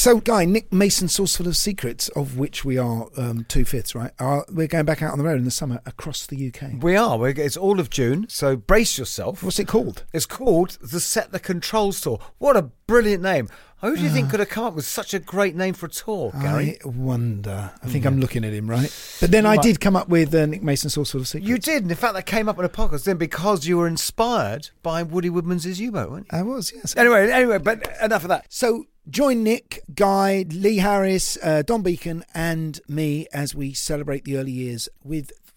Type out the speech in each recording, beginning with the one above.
So, Guy, Nick Mason, Saucerful of Secrets, of which we are um, two fifths, right? Are, we're going back out on the road in the summer across the UK. We are. We're, it's all of June, so brace yourself. What's it called? It's called the Set the Controls Tour. What a brilliant name! Who do you think could have come up with such a great name for a tour, Gary? I wonder. I think I'm looking at him, right? But then I might- did come up with uh, Nick Mason, Saucerful of Secrets. You did, and in fact, that came up in a podcast then because you were inspired by Woody Woodmansey's U-Boat, weren't you? I was, yes. Anyway, anyway, but enough of that. So join Nick, Guy, Lee Harris, uh, Dom Beken, and me as we celebrate the early years with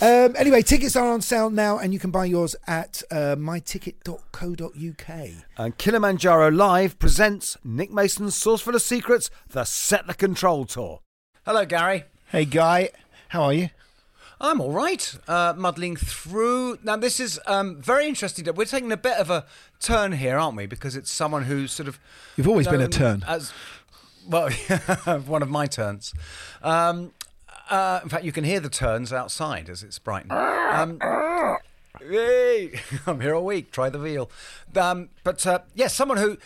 um, anyway, tickets are on sale now, and you can buy yours at uh, myticket.co.uk. And Kilimanjaro Live presents Nick Mason's Saucerful of Secrets, the Set the Control Tour. Hello, Gary. Hey, Guy, how are you? I'm all right. Uh, muddling through. Now, this is um, very interesting. We're taking a bit of a turn here, aren't we? Because it's someone who's sort of. You've always been a turn. As, well, one of my turns. Um, uh, in fact, you can hear the turns outside as it's Brighton. Um, hey, I'm here all week. Try the veal. Um, but uh, yes, someone who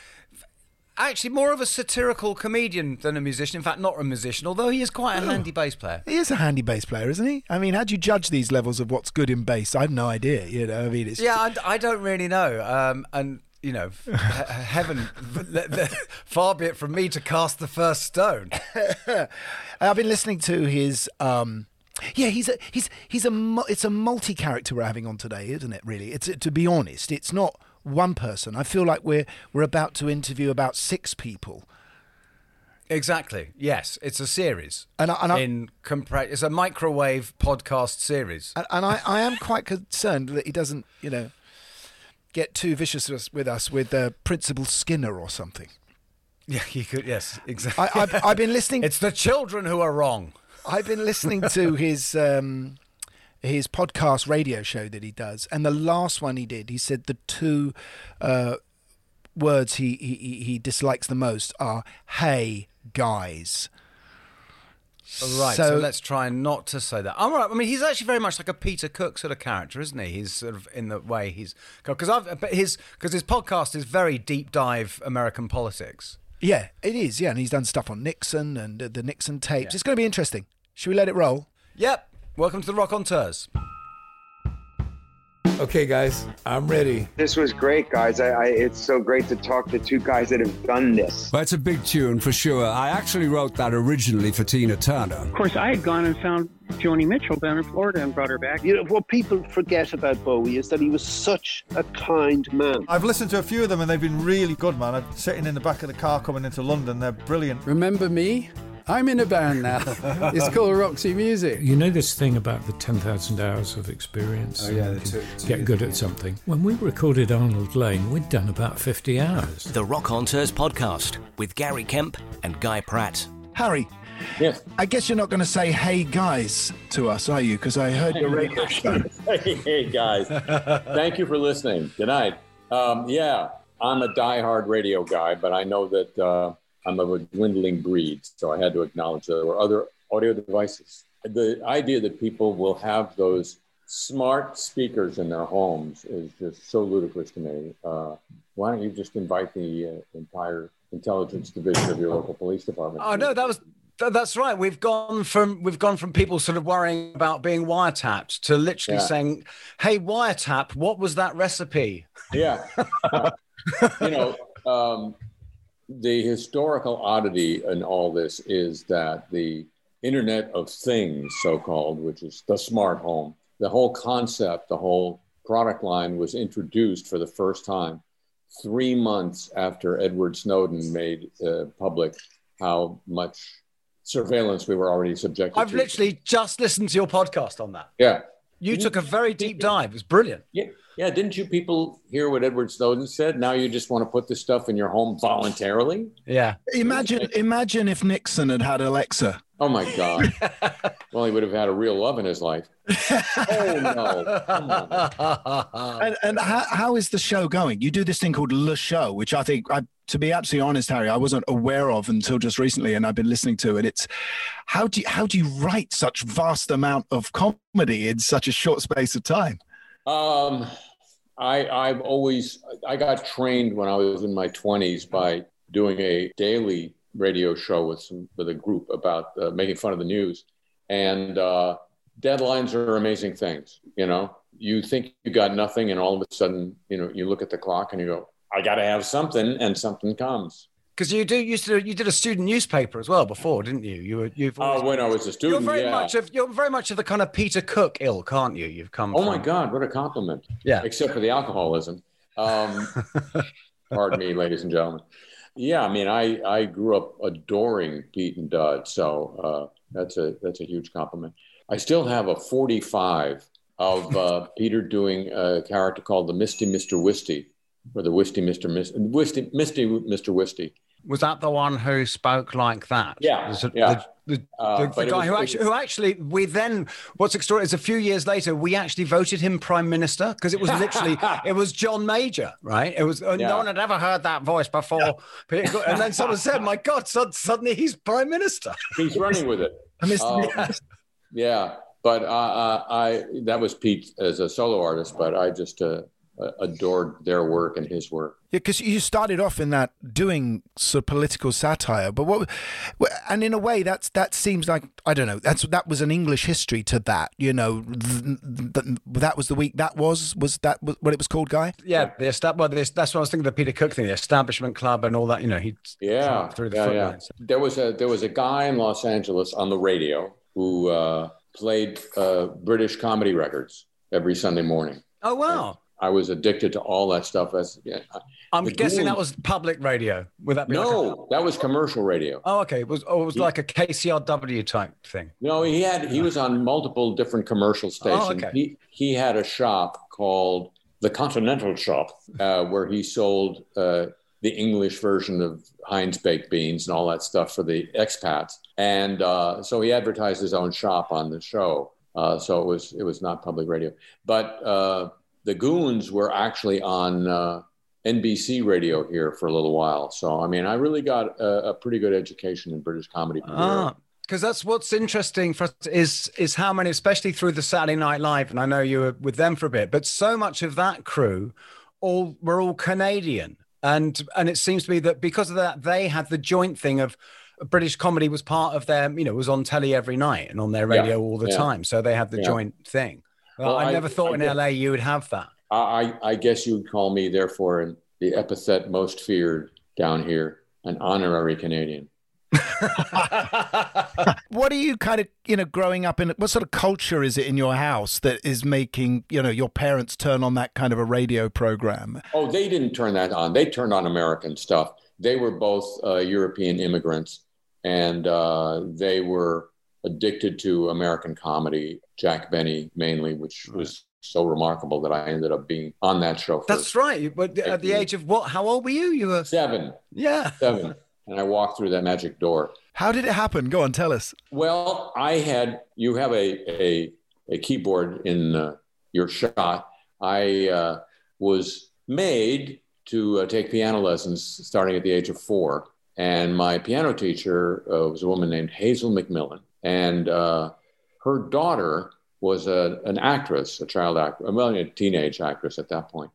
actually more of a satirical comedian than a musician. In fact, not a musician, although he is quite a handy bass player. He is a handy bass player, isn't he? I mean, how do you judge these levels of what's good in bass? I have no idea. You know, I mean, it's Yeah, I, I don't really know. Um, and you know, he- heaven, far be it from me to cast the first stone. I've been listening to his. Um, yeah, he's a he's he's a it's a multi character we're having on today, isn't it? Really, it's to be honest, it's not one person. I feel like we're we're about to interview about six people. Exactly. Yes, it's a series. And I- and I- in compra- it's a microwave podcast series. And, and I, I am quite concerned that he doesn't, you know, get too vicious with us- with uh, Principal Skinner or something. Yeah, you could. Yes, exactly. I, I've, I've been listening. it's the children who are wrong. I've been listening to his um, his podcast radio show that he does, and the last one he did, he said the two uh, words he he- he dislikes the most are "Hey guys." Right. So, So- let's try not to say that. All right. I mean, he's actually very much like a Peter Cook sort of character, isn't he? He's sort of in the way he's because I've but his because his podcast is very deep dive American politics. Yeah, it is. Yeah, and he's done stuff on Nixon and the Nixon tapes. It's going to be interesting. Should we let it roll? Yep. Welcome to the Rockonteurs. Okay, guys, I'm ready. This was great, guys. I, I, it's so great to talk to two guys that have done this. Well, it's a big tune for sure. I actually wrote that originally for Tina Turner. Of course, I had gone and found Joni Mitchell down in Florida and brought her back. You know, what people forget about Bowie is that he was such a kind man. I've listened to a few of them and they've been really good, man. I'm sitting in the back of the car coming into London. They're brilliant. Remember me? I'm in a band now. it's called Roxy Music. You know this thing about the 10,000 hours of experience? Oh, yeah, the two- two Get good at something. When we recorded Arnold Layne, we'd done about 50 hours. The Rockonteurs podcast with Gary Kemp and Guy Pratt. Harry. Yes. I guess you're not going to say "Hey guys" to us, are you? Because I heard your radio show. Hey, hey, guys. Thank you for listening. Good night. Um, yeah, I'm a diehard radio guy, but I know that uh, I'm of a dwindling breed, so I had to acknowledge that there were other audio devices. The idea that people will have those smart speakers in their homes is just so ludicrous to me. Uh, why don't you just invite the uh, entire intelligence division of your local police department? Oh no, that was th- that's right. We've gone from we've gone from people sort of worrying about being wiretapped to literally Yeah. saying, "Hey, wiretap, what was that recipe?" Yeah. you know, um, the historical oddity in all this is that the Internet of Things, so called, which is the smart home, the whole concept, the whole product line was introduced for the first time three months after Edward Snowden made uh, public how much surveillance we were already subjected to. I've literally just listened to your podcast on that. Yeah. You took a very deep dive. It was brilliant. Yeah. Yeah. Didn't you people hear what Edward Snowden said? Now you just want to put this stuff in your home voluntarily? Yeah. Imagine, imagine if Nixon had had Alexa. Oh my God. well, he would have had a real love in his life. oh no. Come on. And, and how, how is the show going? You do this thing called Le Show, which I think, I, to be absolutely honest, Harry, I wasn't aware of until just recently, and I've been listening to it. It's how do you, how do you write such vast amount of comedy in such a short space of time? Um, I I've always I got trained when I was in my twenties by doing a daily radio show with some with a group about uh, making fun of the news, and uh, deadlines are amazing things. You know, you think you got nothing, and all of a sudden, you know, you look at the clock and you go, "I got to have something," and something comes. Because you do used to you did a student newspaper as well before, didn't you? You were you've Oh, when I was a student. you're very yeah. much of you're very much of the kind of Peter Cook ilk, aren't you? You've come. Oh my God, what a compliment. Yeah. Except for the alcoholism. Um, pardon me, ladies and gentlemen. Yeah, I mean, I, I grew up adoring Pete and Dud, so uh, that's a that's a huge compliment. I still have a 45 of uh, Peter doing a character called the Misty Mr. Wisty, or the Wisty Mr. Wisty Misty Mr. Wisty. Was that the one who spoke like that? Yeah, it yeah. The, the, Uh, the, guy was- who actually, who actually, we then, what's extraordinary is a few years later, we actually voted him prime minister because it was literally, it was John Major, right? It was, uh, Yeah. no one had ever heard that voice before. And then someone said, my God, sud- suddenly he's prime minister. He's running with it. I missed Um, yeah, but uh, uh, I that was Pete as a solo artist, but I just uh, adored their work and his work. Yeah, because you started off in that doing sort of political satire, but what, and in a way, that's that seems like I don't know. That's that was an English history to that. You know, th- th- that was the week. That was was that what it was called, guy? Yeah, the estab- well, this, that's what I was thinking. The Peter Cook thing, the Establishment Club, and all that. You know, he Yeah, through the yeah, yeah. There was a there was a guy in Los Angeles on the radio who uh, played uh, British comedy records every Sunday morning. Oh wow! I was addicted to all that stuff. As yeah. I'm guessing that was public radio. Would that be? like a- no, that was commercial radio. oh, okay. It was. Oh, it was like a KCRW type thing. No, he had he was on multiple different commercial stations. Oh, okay. He he had a shop called the Continental Shop, uh, where he sold uh, the English version of Heinz baked beans and all that stuff for the expats. And uh, so he advertised his own shop on the show. Uh, so it was it was not public radio, but uh, the Goons were actually on uh, NBC radio here for a little while. So I mean, I really got a, a pretty good education in British comedy. Ah, because that's what's interesting for us is is how many, especially through the Saturday Night Live, and I know you were with them for a bit, but so much of that crew, all were all Canadian, and and it seems to me that because of that, they had the joint thing of. British comedy was part of their, you know, was on telly every night and on their Yeah, radio all the yeah. time. So they had the Yeah. joint thing. Well, Well, I, I- never thought I in guess- LA you would have that. I, I I guess you would call me, therefore, in the epithet most feared down here, an honorary Canadian. What are you kind of you know growing up in? What sort of culture is it in your house that is making you know your parents turn on that kind of a radio program? Oh, they didn't turn that on. They turned on American stuff. They were both uh, European immigrants, and uh, they were addicted to American comedy. Jack Benny mainly, which was so remarkable that I ended up being on that show. For That's right. But at the age of what? How old were you? You were seven, yeah. seven, and I walked through that magic door. How did it happen? Go on, tell us. Well, I had you have a a, a keyboard in uh, your shot. I uh, was made to uh, take piano lessons starting at the age of four, and my piano teacher uh, was a woman named Hazel McMillan, and uh, her daughter was a, an actress, a child actor, well, a teenage actress at that point.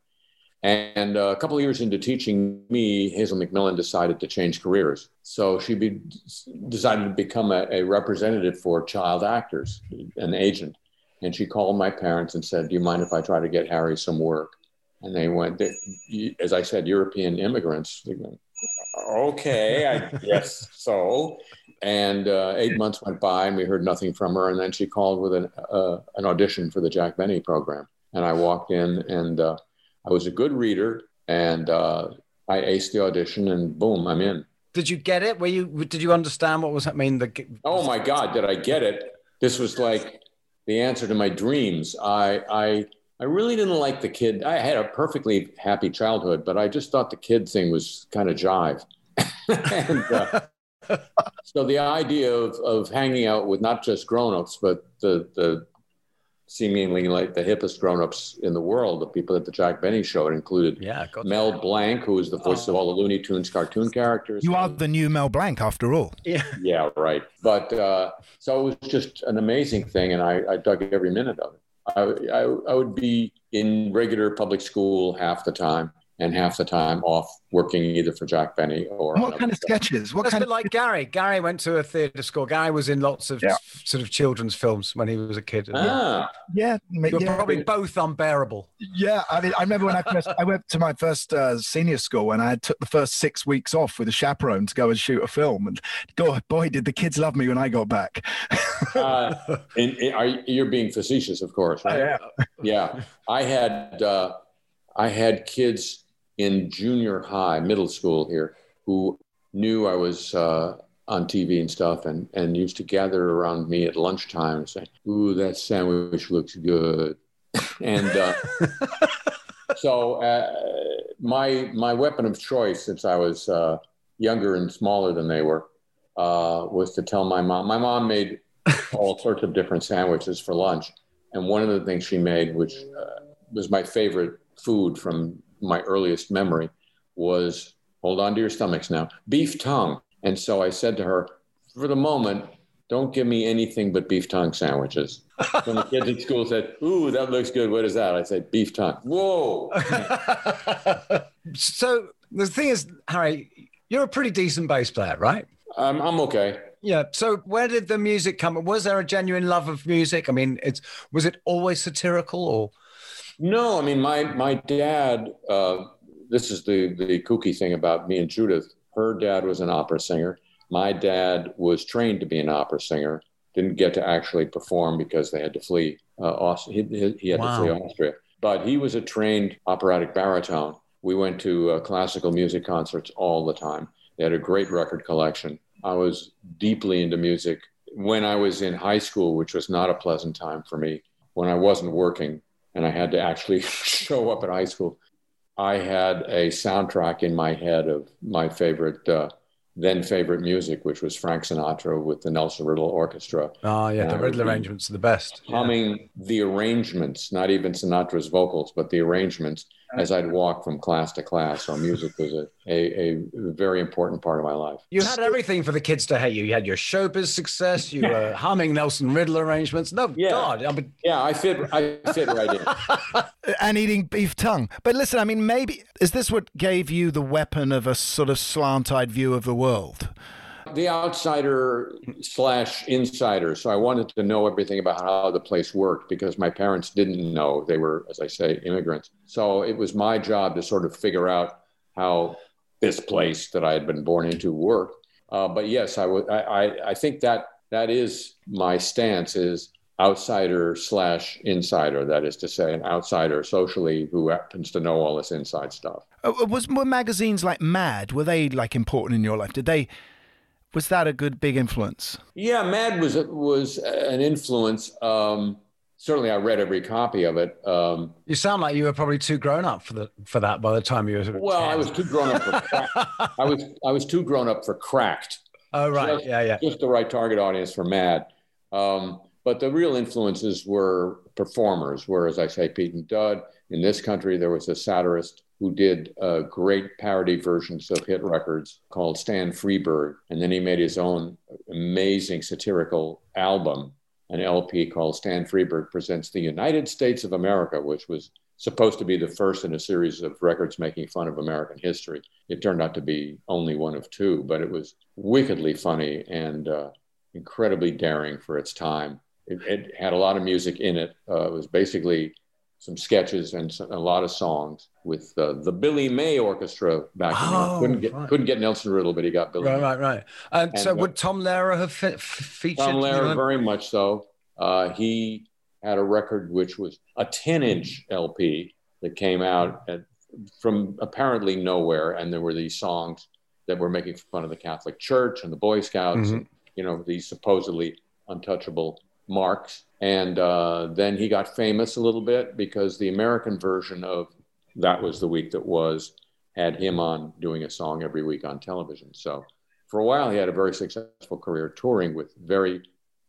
And uh, a couple of years into teaching me, Hazel McMillan decided to change careers. So she be, decided to become a, a representative for child actors, an agent. And she called my parents and said, Do you mind if I try to get Harry some work? And they went, they- as I said, European immigrants. Okay, I guess so. And uh, eight months went by, and we heard nothing from her. And then she called with an uh, an audition for the Jack Benny program. And I walked in, and uh, I was a good reader, and uh, I aced the audition, and boom, I'm in. Did you get it? Were you? Did you understand what was I mean? The Oh my God, did I get it? This was like the answer to my dreams. I I I really didn't like the kid. I had a perfectly happy childhood, but I just thought the kid thing was kind of jive. and, uh, so the idea of, of hanging out with not just grown-ups, but the, the seemingly like the hippest grown-ups in the world, the people at the Jack Benny show, it included yeah, Mel Blanc, who was the voice of all the Looney Tunes cartoon characters. You are the new Mel Blanc, after all. Yeah, yeah, right. But uh, so it was just an amazing thing, and I, I dug every minute of it. I, I, I would be in regular public school half the time and half the time off working either for Jack Benny or what kind of sketches? What That's kind a bit like Gary. Gary went to a theatre school. Gary was in lots of Yeah. sort of children's films when he was a kid. as. Ah, Yeah, ma- You're yeah. probably both unbearable. Yeah, I mean, I remember when I first I went to my first uh, senior school and I took the first six weeks off with a chaperone to go and shoot a film, and God, boy, did the kids love me when I got back. uh, and, and are, you- you're being facetious, of course, right? am. yeah, I had uh, I had kids in junior high, middle school here, who knew I was uh, on TV and stuff, and and used to gather around me at lunchtime and say, "Ooh, that sandwich looks good," and uh, so uh, my my weapon of choice since I was uh, younger and smaller than they were uh, was to tell my mom. My mom made all sorts of different sandwiches for lunch, and one of the things she made, which uh, was my favorite food from my earliest memory, was hold on to your stomachs now, beef tongue. And so I said to her, for the moment, don't give me anything but beef tongue sandwiches. When the kids at school said, "Ooh, that looks good. What is that?" I said, "Beef tongue." Whoa! So the thing is, Harry, you're a pretty decent bass player, right? I'm, I'm okay. Yeah. So where did the music come? Was there a genuine love of music? I mean, it's was it always satirical or? No, I mean my my dad. Uh, this is the the kooky thing about me and Judith. Her dad was an opera singer. My dad was trained to be an opera singer. Didn't get to actually perform because they had to flee. Uh, Aus- he, he he had Wow. to flee Austria. But he was a trained operatic baritone. We went to uh, classical music concerts all the time. They had a great record collection. I was deeply into music when I was in high school, which was not a pleasant time for me. When I wasn't working and I had to actually show up at high school, I had a soundtrack in my head of my favorite, uh, then favorite music, which was Frank Sinatra with the Nelson Riddle Orchestra. Oh yeah, And the I Riddle arrangements are the best. Humming the arrangements, not even Sinatra's vocals, but the arrangements as I'd walk from class to class. So music was a, a, a very important part of my life. You had everything for the kids to hate you. You had your showbiz success. You were humming Nelson Riddle arrangements. No, God, I mean, Yeah, I fit. I fit right in. and eating beef tongue. But listen, I mean, maybe is this what gave you the weapon of a sort of slant-eyed view of the world? The outsider slash insider. So I wanted to know everything about how the place worked because my parents didn't know. They were, as I say, immigrants. So it was my job to sort of figure out how this place that I had been born into worked. Uh, but yes, I would. I, I, think that that is my stance: is outsider slash insider. That is to say, an outsider socially who happens to know all this inside stuff. Uh, was were magazines like Mad? Were they like important in your life? Did they? Was that a good big influence? Yeah, Mad was was an influence. Um, certainly, I read every copy of it. Um, you sound like you were probably too grown up for the for that by the time you were. Well, 10. I was too grown up for. Crack. I was I was too grown up for Cracked. Oh right, Just- yeah, yeah. Just the right target audience for Mad. Um, but the real influences were performers. Were, as I say, Pete and Dud. In this country, there was a satirist who did uh, great parody versions of hit records called Stan Freberg, and then he made his own amazing satirical album, an LP called Stan Freberg Presents the United States of America, which was supposed to be the first in a series of records making fun of American history. It turned out to be only one of two, but it was wickedly funny and uh, incredibly daring for its time. It, it had a lot of music in it. Uh, it was basically some sketches and a lot of songs with uh, the Billy May Orchestra back. in Oh, couldn't get right. couldn't get Nelson Riddle, but he got Billy. Right, May. right, right. And, so, would Tom Lehrer have fe- f- featured? Tom Lehrer, very much so. Uh, he had a record which was a 10 inch LP that came out at, from apparently nowhere. And there were these songs that were making fun of the Catholic Church and the Boy Scouts, Mhm. and, you know, these supposedly untouchable marks. And uh, then he got famous a little bit because the American version of That Was the Week That Was had him on doing a song every week on television. So for a while, he had a very successful career touring with very,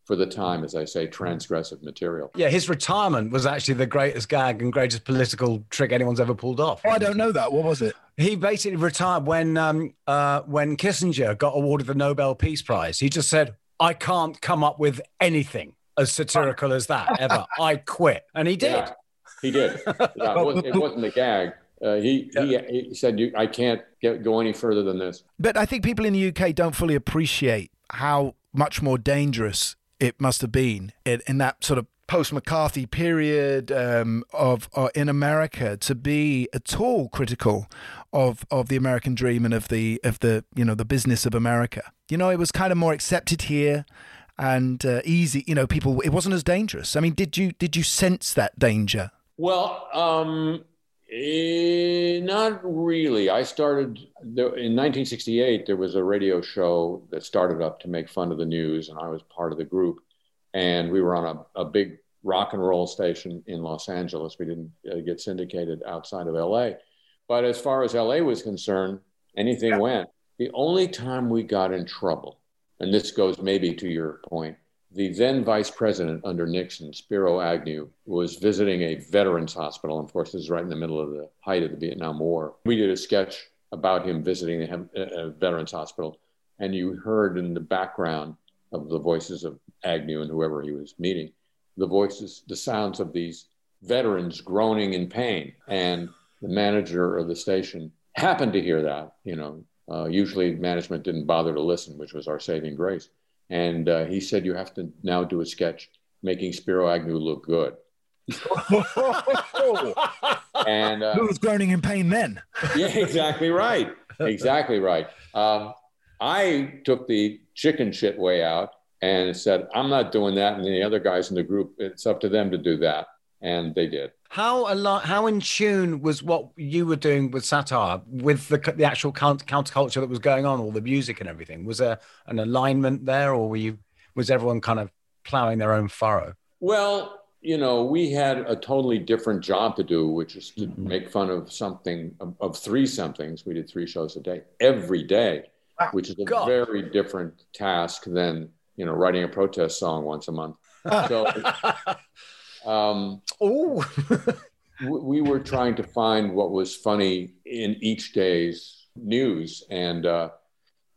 for the time, as I say, transgressive material. Yeah, his retirement was actually the greatest gag and greatest political trick anyone's ever pulled off. Oh, I don't know that. What was it? He basically retired when um, uh, when Kissinger got awarded the Nobel Peace Prize. He just said, "I can't come up with anything as satirical as that ever. I quit," and he did. Yeah, he did. Yeah, it, wasn't, it wasn't a gag. Uh, he, he he said, you, "I can't get, go any further than this." But I think people in the UK don't fully appreciate how much more dangerous it must have been in, in that sort of post McCarthy period um, of uh, in America to be at all critical of of the American dream and of the of the you know the business of America. You know, it was kind of more accepted here and uh, easy. You know, people it wasn't as dangerous. I mean, did you did you sense that danger? Well, um, eh, not really. I started there, in 1968. There was a radio show that started up to make fun of the news, and I was part of the group. And we were on a, a big rock and roll station in Los Angeles. We didn't uh, get syndicated outside of LA. But as far as LA was concerned, anything went. The only time we got in trouble, and this goes maybe to your point, the then vice president under Nixon, Spiro Agnew, was visiting a veterans hospital. And of course, this is right in the middle of the height of the Vietnam War. We did a sketch about him visiting a, a veterans hospital, and you heard in the background of the voices of Agnew and whoever he was meeting, the voices, the sounds of these veterans groaning in pain. And the manager of the station happened to hear that. You know, uh, usually management didn't bother to listen, which was our saving grace. And uh, he said, You have to now do a sketch making Spiro Agnew look good. and uh, Who was groaning in pain then? yeah, exactly right. Exactly right. Um, I took the chicken shit way out and said, I'm not doing that. And the other guys in the group, it's up to them to do that. And they did. How a lot, how in tune was what you were doing with satire with the the actual count, counterculture that was going on, all the music and everything? Was there an alignment there, or were you was everyone kind of plowing their own furrow? Well, you know, we had a totally different job to do, which is to mm-hmm. make fun of something of, of three somethings. We did three shows a day every day, ah, which is a God. very different task than you know writing a protest song once a month. So, um, oh, we were trying to find what was funny in each day's news, and uh,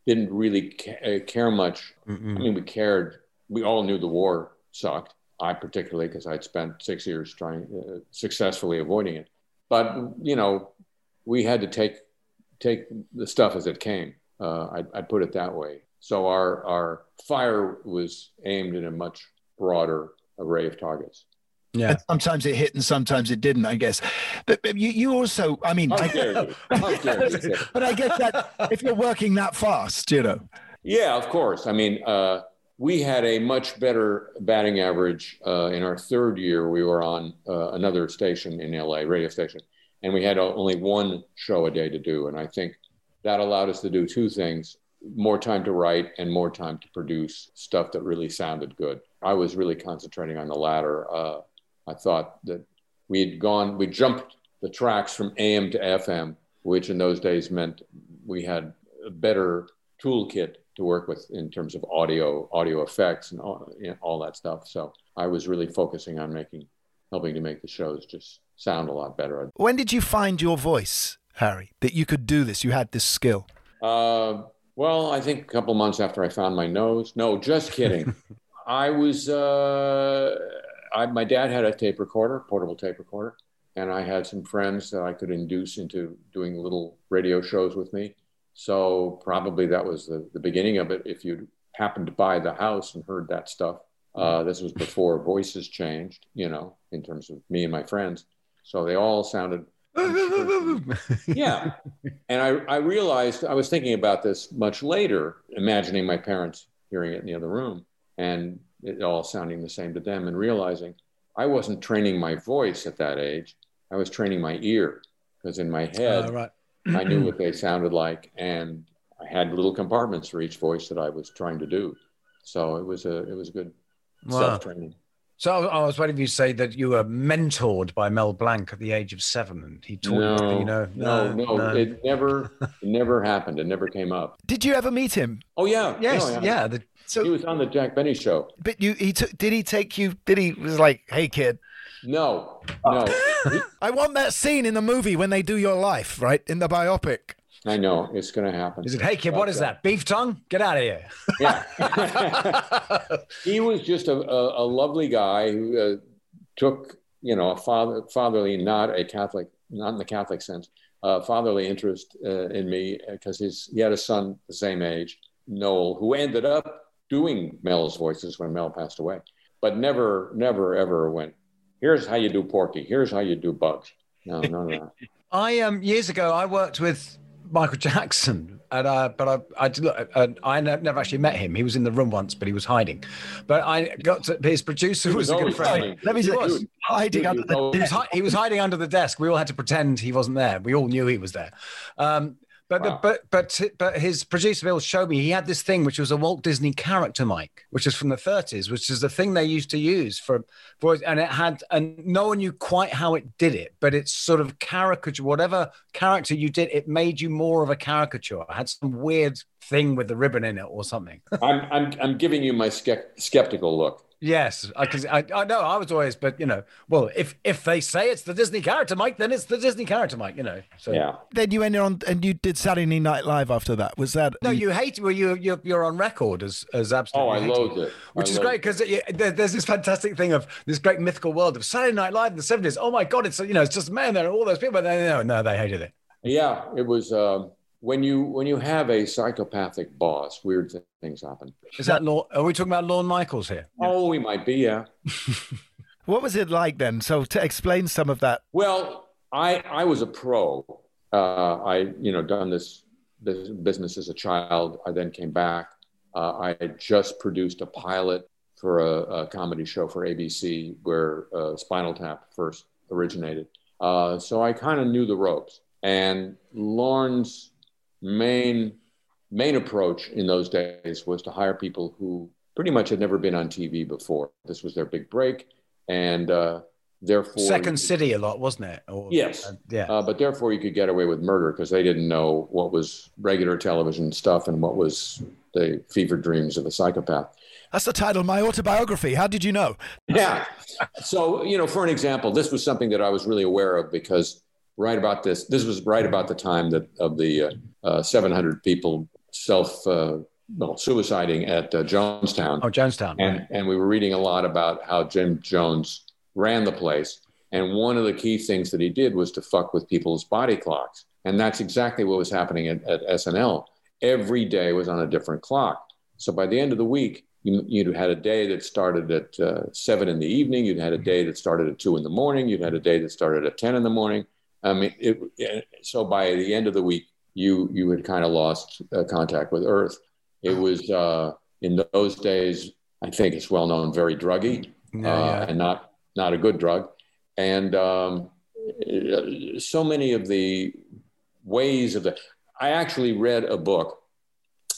didn't really ca- uh, care much. I mean, we cared. We all knew the war sucked. I particularly because I'd spent six years trying uh, successfully avoiding it. But you know, we had to take take the stuff as it came. Uh, I, I put it that way. So our our fire was aimed at a much broader array of targets. Yeah. And sometimes it hit and sometimes it didn't, I guess. But, but you, you also, I mean, How I, dare you? How dare you say- but I guess that if you're working that fast, you know. Yeah, of course. I mean, uh, we had a much better batting average uh, in our third year. We were on uh, another station in LA, radio station, and we had only one show a day to do. And I think that allowed us to do two things more time to write and more time to produce stuff that really sounded good. I was really concentrating on the latter. Uh, I thought that we had gone, we jumped the tracks from AM to FM, which in those days meant we had a better toolkit to work with in terms of audio, audio effects, and all, you know, all that stuff. So I was really focusing on making, helping to make the shows just sound a lot better. When did you find your voice, Harry, that you could do this? You had this skill. Uh, well, I think a couple months after I found my nose. No, just kidding. I was. Uh, I, my dad had a tape recorder, portable tape recorder, and I had some friends that I could induce into doing little radio shows with me. So probably that was the, the beginning of it. If you happened to buy the house and heard that stuff, uh, this was before voices changed, you know, in terms of me and my friends. So they all sounded. yeah. And I, I realized I was thinking about this much later, imagining my parents hearing it in the other room and it all sounding the same to them and realizing I wasn't training my voice at that age. I was training my ear because in my head, Uh, right. I knew what they sounded like, and I had little compartments for each voice that I was trying to do. So it was a it was good Wow. self training. So I I was waiting for you to say that you were mentored by Mel Blanc at the age of seven, and he taught No, you, you know, no, no, it never, it never happened. It never came up. Did you ever meet him? Oh yeah, Yes, No, yeah. The, So he was on the Jack Benny show. But you, he took. Did he take you? Did he was like, hey kid, No, no, I want that scene in the movie when they do your life, right in the biopic. I know it's going to happen. Is it, hey kid, what is that? Beef tongue? Get out of here. Yeah. he was just a, a, a lovely guy who uh, took, you know, a father, fatherly, not a Catholic, not in the Catholic sense, uh, fatherly interest uh, in me because his he had a son the same age, Noel, who ended up doing Mel's voices when Mel passed away, but never, never, ever went. Here's how you do Porky. Here's how you do Bugs. No, none of that. I um years ago I worked with Michael Jackson, and uh, but I I uh, I never actually met him. He was in the room once, but he was hiding. But I got to his producer was, was a good friend. Let me He say, was. hiding under the He was, he was hiding under the desk. We all had to pretend he wasn't there. We all knew he was there. Um, but, Wow. but but but his producer Bill showed me he had this thing which was a Walt Disney character mic, which is from the 30s, which is the thing they used to use for voice, and it had and no one knew quite how it did it, but it's sort of caricature. Whatever character you did, it made you more of a caricature. It had some weird thing with the ribbon in it or something. I'm, I'm, I'm giving you my ske- skeptical look. Yes, because I, I know I was always, but you know, well, if if they say it's the Disney character Mike, then it's the Disney character Mike, you know. So Yeah. Then you ended on, and you did Saturday Night Live after that. Was that? No, you hate. Well, you you're, you're on record as as absolutely. Oh, absolutely. I hating loathed it. Which I is great because there, there's this fantastic thing of this great mythical world of Saturday Night Live in the seventies. Oh my God, it's you know it's just man there and all those people. But no, no, no, they hated it. Yeah, it was um, when you when you have a psychopathic boss, weird th- things happen. Is that law? Are we talking about Lorne Michaels here? Oh, we might be, yeah. What was it like then? So to explain some of that. Well, I I was a pro. Uh, I you know done this, this business as a child. I then came back. Uh, I had just produced a pilot for a, a comedy show for ABC where uh, Spinal Tap first originated. Uh, so I kind of knew the ropes. And Lorne's main main approach in those days was to hire people who pretty much had never been on TV before. This was their big break, and uh, therefore Second City a lot, wasn't it? Or, Yes. uh, yeah. uh, but therefore, you could get away with murder because they didn't know what was regular television stuff and what was the fever dreams of a psychopath. That's the title of my autobiography. How did you know? Yeah. So, you know, for an example, this was something that I was really aware of because right about this, this was right about the time that of the uh, uh, 700 people self, uh, well, suiciding at uh, Jonestown. Oh, Jonestown. And, and we were reading a lot about how Jim Jones ran the place. And one of the key things that he did was to fuck with people's body clocks. And that's exactly what was happening at, at SNL. Every day was on a different clock. So by the end of the week, you, you'd had a day that started at uh, seven in the evening. You'd had a day that started at two in the morning. You'd had a day that started at 10 in the morning. I mean, it, so by the end of the week, you, you had kind of lost uh, contact with Earth. It was uh, in those days, I think it's well known, very druggy Yeah, uh, yeah. and not, not a good drug. And um, so many of the ways of the, I actually read a book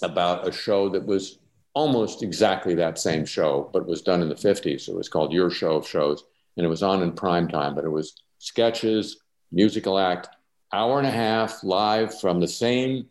about a show that was almost exactly that same show, but was done in the 50s. It was called Your Show of Shows, and it was on in prime time, but it was sketches, musical act, hour and a half live from the same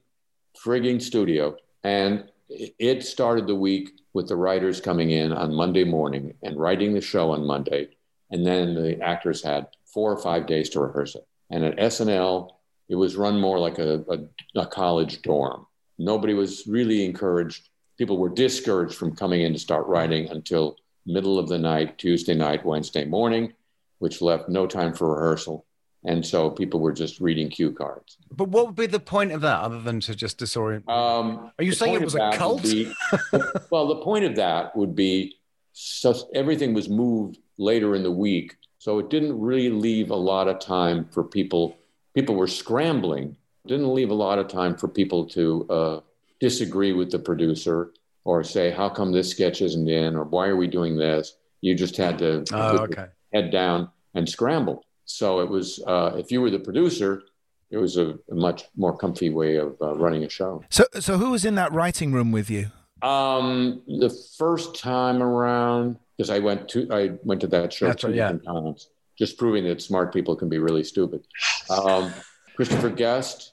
frigging studio. And it started the week with the writers coming in on Monday morning and writing the show on Monday. And then the actors had four or five days to rehearse it. And at SNL, it was run more like a, a, a college dorm. Nobody was really encouraged. People were discouraged from coming in to start writing until middle of the night, Tuesday night, Wednesday morning, which left no time for rehearsal. And so people were just reading cue cards. But what would be the point of that other than to just disorient? Um, Are you saying it was a cult? be- well, the point of that would be so everything was moved later in the week So it didn't really leave a lot of time for people. People were scrambling. Didn't leave a lot of time for people to uh, disagree with the producer or say, "How come this sketch isn't in?" or "Why are we doing this?" You just had to Oh, okay. head down and scramble. So it was. Uh, if you were the producer, it was a, a much more comfy way of uh, running a show. So, so who was in that writing room with you? Um, the first time around, because I went to I went to that show That's two right, yeah. times, just proving that smart people can be really stupid. Um, Christopher Guest,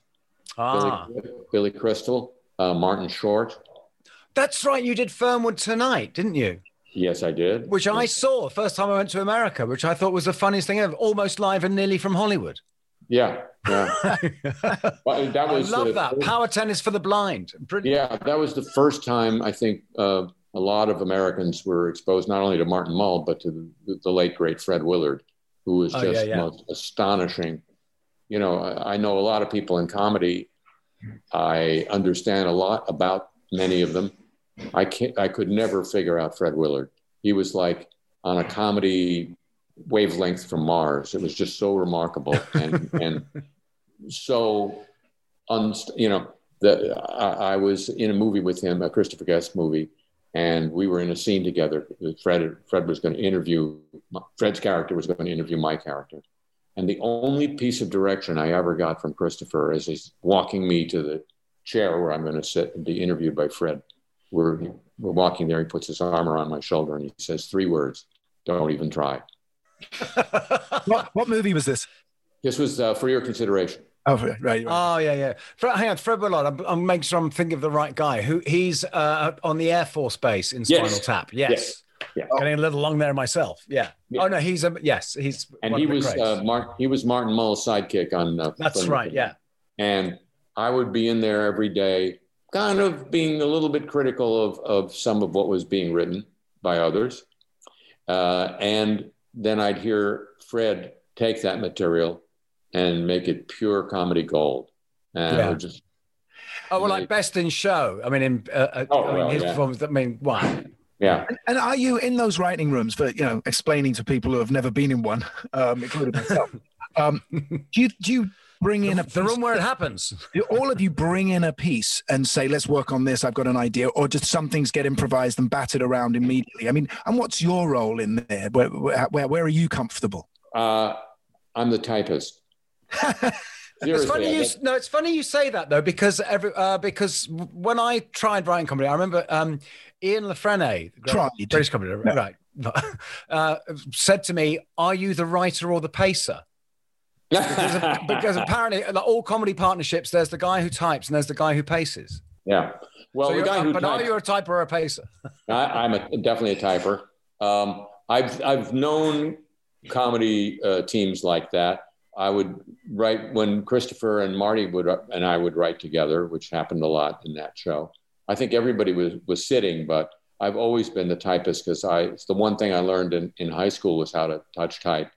Ah. Billy, Billy Crystal, uh, Martin Short. That's right. You did Fernwood tonight, didn't you? Yes, I did. Which I saw first time I went to America, which I thought was the funniest thing ever. Almost live and nearly from Hollywood. Yeah, yeah. Well, that was I love the that. Power tennis for the blind. Yeah, that was the first time I think uh, a lot of Americans were exposed not only to Martin Mull but to the, the late great Fred Willard, who was Oh, just yeah, yeah. most astonishing. You know, I, I know a lot of people in comedy. I understand a lot about many of them. I can't. I could never figure out Fred Willard. He was like on a comedy wavelength from Mars. It was just so remarkable and and so unst- you know that I, I was in a movie with him, a Christopher Guest movie, and we were in a scene together. Fred Fred was going to interview Fred's character was going to interview my character, and the only piece of direction I ever got from Christopher is he's walking me to the chair where I'm going to sit and be interviewed by Fred. We're we're walking there. He puts his arm around my shoulder and he says three words: "Don't even try." what, what movie was this? This was uh, for your consideration. Oh, right, right. Oh yeah, yeah. Fred, hang on, Fred Willard. I'm, I'm making sure I'm thinking of the right guy. Who he's uh, on the Air Force Base in Spinal Yes. Tap. Yes. Yes. Yeah. Getting a little long there myself. Yeah. Oh no, he's a yes. He's and he was uh, Mark. He was Martin Mull's sidekick on. Uh, That's Fun right. Weekend. Yeah. And I would be in there every day, kind of being a little bit critical of of some of what was being written by others, uh, and then I'd hear Fred take that material and make it pure comedy gold. And Yeah. Just Oh well, like best in show. I mean, in uh, uh, Oh, I mean, well, his yeah. performance. I mean, wow. yeah. And are you in those writing rooms for you know explaining to people who have never been in one, um, including myself? um, do you do you bring in a The room where it happens. all of you bring in a piece and say, "Let's work on this. I've got an idea," or just some things get improvised and battered around immediately? I mean, and what's your role in there? Where where where, where are you comfortable? Uh, I'm the typist. It's funny you no, it's funny you say that though because every uh, because when I tried writing comedy, I remember um, Ian La Frenais, Tried. British comedy, right, uh, said to me, "Are you the writer or the pacer?" Because, because apparently, like, all comedy partnerships, there's the guy who types and there's the guy who paces. yeah. Well, So the guy who but are you a typer or a pacer? I, I'm a, definitely a typer. Um, I've I've known comedy uh, teams like that. I would write when Christopher and Marty would and I would write together, which happened a lot in that show. I think everybody was was sitting, but I've always been the typist because I it's the one thing I learned in, in high school was how to touch type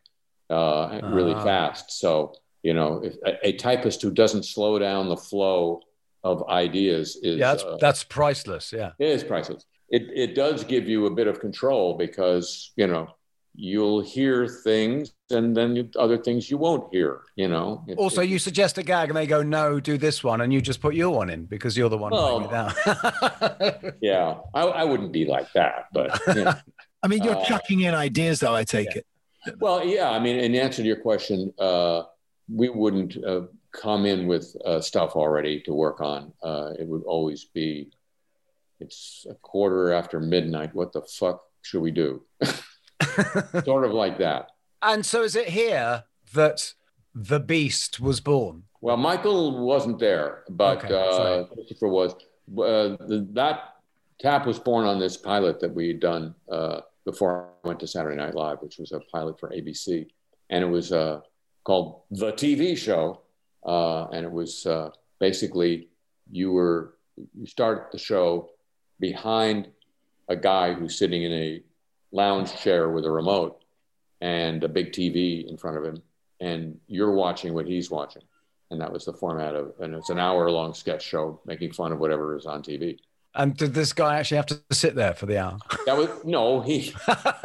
uh, really Ah. fast. So you know, if, a, a typist who doesn't slow down the flow of ideas is yeah, that's uh, that's priceless. Yeah. it is priceless. It it does give you a bit of control because you know you'll hear things and then you, other things you won't hear. You know. It- Also, it- you suggest a gag and they go, "No, do this one," and you just put your one in because you're the one Well, it down. yeah, I, I wouldn't be like that, but you know. I mean, you're Uh, chucking in ideas, though. I take it. Well, yeah. I mean, in answer to your question, uh, we wouldn't uh, come in with uh, stuff already to work on. Uh, it would always be. It's a quarter after midnight. What the fuck should we do? sort of like that. and so, is it here that the Beast was born? Well, Michael wasn't there, but Okay, uh. Christopher was. Uh, the, that tap was born on this pilot that we had done uh, before I went to Saturday Night Live, which was a pilot for ABC, and it was uh, called The TV Show, uh, and it was uh, basically you were you start the show behind a guy who's sitting in a lounge chair with a remote and a big TV in front of him, and you're watching what he's watching. And that was the format of and it's an hour long sketch show making fun of whatever is on tv And did this guy actually have to sit there for the hour? That was no, he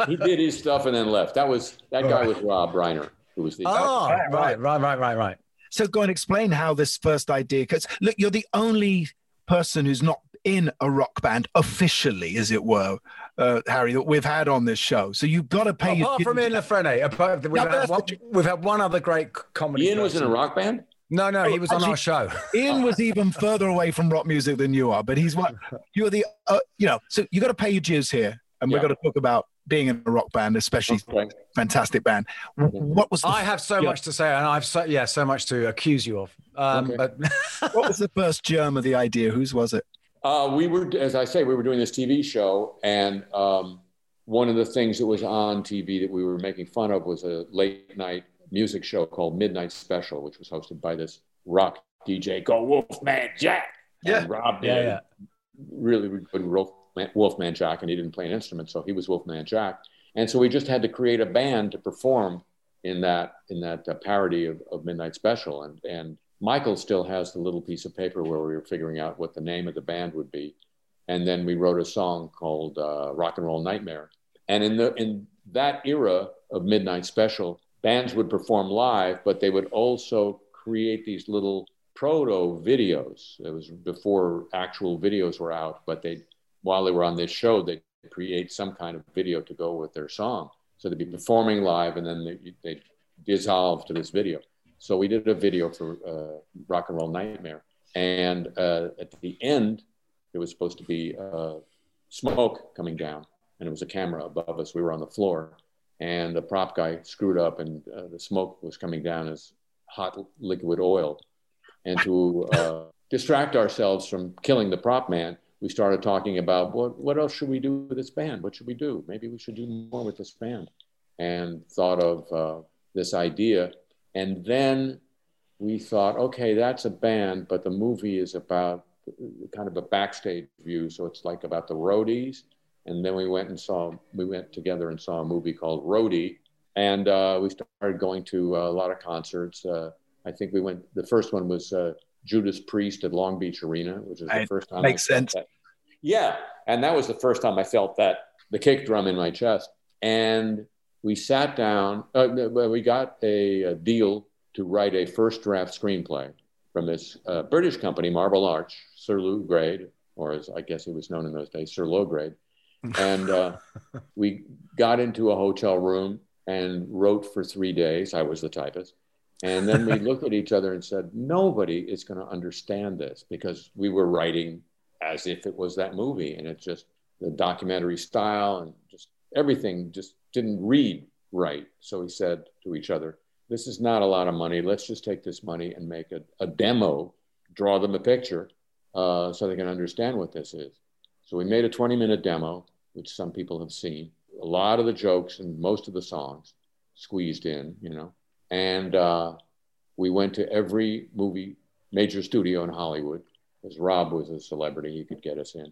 he did his stuff and then left. That was that guy was Rob Reiner, who was the Oh, right, right, right, right, right. So go and explain how this first idea. Because look, you're the only person who's not in a rock band officially, as it were, uh, Harry, that we've had on this show. So you've got to pay. your Apart from Ian La Frenais, apart, we've, No, had one, we've had one other great c- comedy. Ian was in a rock band. No, no, he was on our show. Ian was even further away from rock music than you are, but he's what you're the uh, you know. So you got to pay your dues here, and we're going to talk about being in a rock band, especially Okay. fantastic band. What was the, I have so yeah. much to say, and I've so yeah, so much to accuse you of. Um, Okay. But what was the first germ of the idea? Whose was it? Uh, we were, as I say, we were doing this TV show, and um, one of the things that was on TV that we were making fun of was a late night music show called Midnight Special, which was hosted by this rock DJ called Wolfman Jack. Yeah. And Rob did Yeah, yeah. really good Wolfman, Wolfman Jack, and he didn't play an instrument, so he was Wolfman Jack. And so we just had to create a band to perform in that in that uh, parody of, of Midnight Special, and and Michael still has the little piece of paper where we were figuring out what the name of the band would be, and then we wrote a song called uh, Rock and Roll Nightmare. And in the in that era of Midnight Special, bands would perform live, but they would also create these little proto videos. It was before actual videos were out, but they while they were on this show, they create some kind of video to go with their song. So they'd be performing live, and then they they dissolve to this video. So we did a video for uh, Rock and Roll Nightmare, and uh, at the end, it was supposed to be uh, smoke coming down, and it was a camera above us. We were on the floor, and the prop guy screwed up, and uh, the smoke was coming down as hot liquid oil. And to uh, distract ourselves from killing the prop man, we started talking about what what else should we do with this band? What should we do? Maybe we should do more with this band, and thought of uh, this idea. And then we thought, okay, that's a band, but the movie is about kind of a backstage view. So it's like about the roadies. And then we went and saw, we went together and saw a movie called Roadie. And uh, we started going to a lot of concerts. Uh, I think we went, the first one was uh, Judas Priest at Long Beach Arena, which is the first time. Makes sense. that. Yeah. And that was the first time I felt that, the kick drum in my chest. And we sat down, uh, we got a, a deal to write a first draft screenplay from this uh, British company, Marble Arch, Sir Lew Grade, or as I guess it was known in those days, Sir Low Grade. And uh, we got into a hotel room and wrote for three days. I was the typist. And then we looked at each other and said, nobody is going to understand this because we were writing as if it was that movie. And it's just the documentary style and just everything just didn't read right. So we said to each other, this is not a lot of money. Let's just take this money and make a, a demo, draw them a picture uh, so they can understand what this is. So we made a 20 minute demo, which some people have seen. A lot of the jokes and most of the songs squeezed in, you know. And uh, we went to every movie, major studio in Hollywood, because Rob was a celebrity, he could get us in,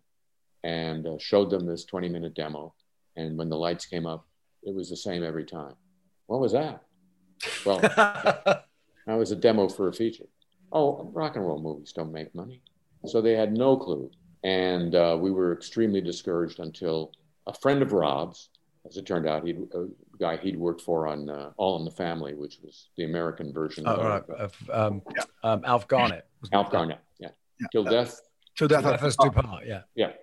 and uh, showed them this 20 minute demo. And when the lights came up, it was the same every time. What was that? Well, that was a demo for a feature. Oh, rock and roll movies don't make money. So they had no clue. And uh, we were extremely discouraged until a friend of Rob's, as it turned out, he'd, a guy he'd worked for on uh, All in the Family, which was the American version Oh, of right, of, um, um, Alf Garnett. Alf Garnett. Yeah. Till death. Till Death Us Do Part, yeah. Yeah.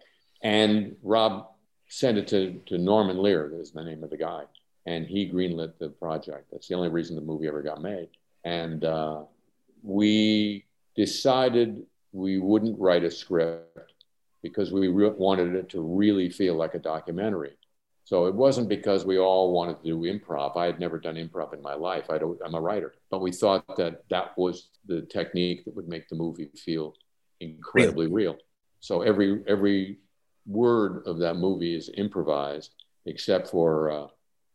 And Rob sent it to, to Norman Lear, is the name of the guy. And he greenlit the project. That's the only reason the movie ever got made. And uh, we decided we wouldn't write a script because we re- wanted it to really feel like a documentary. So it wasn't because we all wanted to do improv. I had never done improv in my life. I don't, I'm a writer. But we thought that that was the technique that would make the movie feel incredibly real. So every every word of that movie is improvised, except for uh,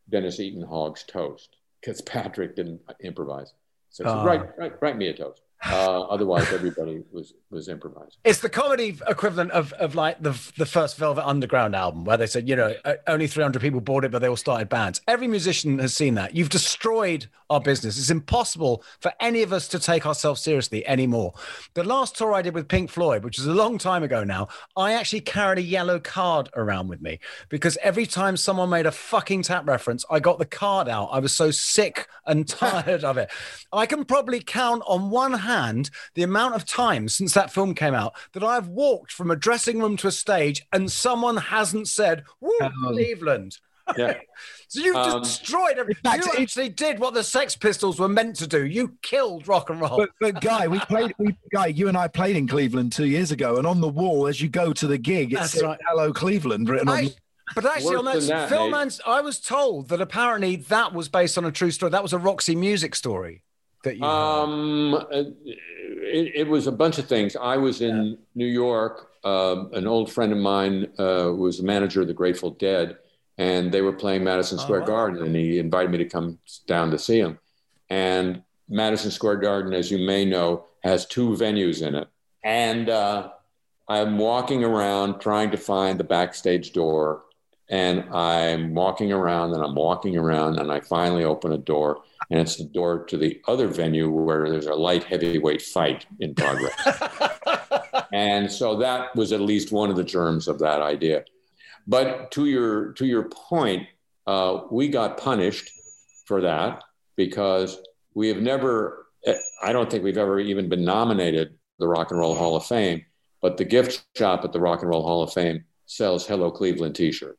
Denis Eton-Hogg's toast, because Patrick didn't improvise. So said, Ah. write, write, write me a toast. Uh, otherwise, everybody was was improvising. It's the comedy equivalent of, of like the the first Velvet Underground album, where they said, you know, only 300 people bought it, but they all started bands. Every musician has seen that. You've destroyed our business. It's impossible for any of us to take ourselves seriously anymore. The last tour I did with Pink Floyd, which is a long time ago now, I actually carried a yellow card around with me because every time someone made a fucking tap reference, I got the card out. I was so sick and tired of it. I can probably count on one hand the amount of times since that film came out that I've walked from a dressing room to a stage and someone hasn't said, Woo, Cleveland. Yeah. So you've Um, destroyed everything. fact, you actually did what the Sex Pistols were meant to do. You killed rock and roll. But, but Guy, we played. We, Guy, you and I played in Cleveland two years ago, and on the wall as you go to the gig, it's said right. "Hello Cleveland" written on. I- but actually, on that, that. Mans, I was told that apparently that was based on a true story. That was a Roxy Music story. That you Um, uh, it, it was a bunch of things. I was in New York. Um, an old friend of mine uh, was the manager of the Grateful Dead, and they were playing Madison Square Garden, and he invited me to come down to see him. And Madison Square Garden, as you may know, has two venues in it. And uh, I'm walking around trying to find the backstage door, and I'm walking around and I'm walking around, and I finally open a door, and it's the door to the other venue where there's a light heavyweight fight in progress. and so that was at least one of the germs of that idea. But to your to your point, uh, we got punished for that because we have never. I don't think we've ever even been nominated the Rock and Roll Hall of Fame. But the gift shop at the Rock and Roll Hall of Fame sells Hello Cleveland T-shirts.